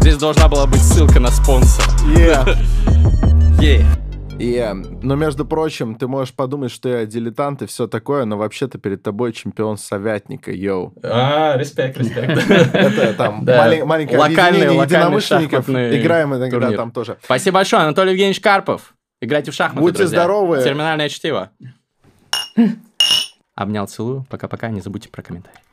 Здесь должна была быть ссылка на спонсора. Yeah. yeah. И, но, между прочим, ты можешь подумать, что я дилетант и все такое, но вообще-то перед тобой чемпион советника, йоу. А, респект, респект. Это там маленькое объединение единомышленников. Играем иногда там тоже. Спасибо большое, Анатолий Евгеньевич Карпов. Играйте в шахматы, Будьте здоровы. Терминальное чтиво. Обнял, целую. Пока-пока. Не забудьте про комментарий.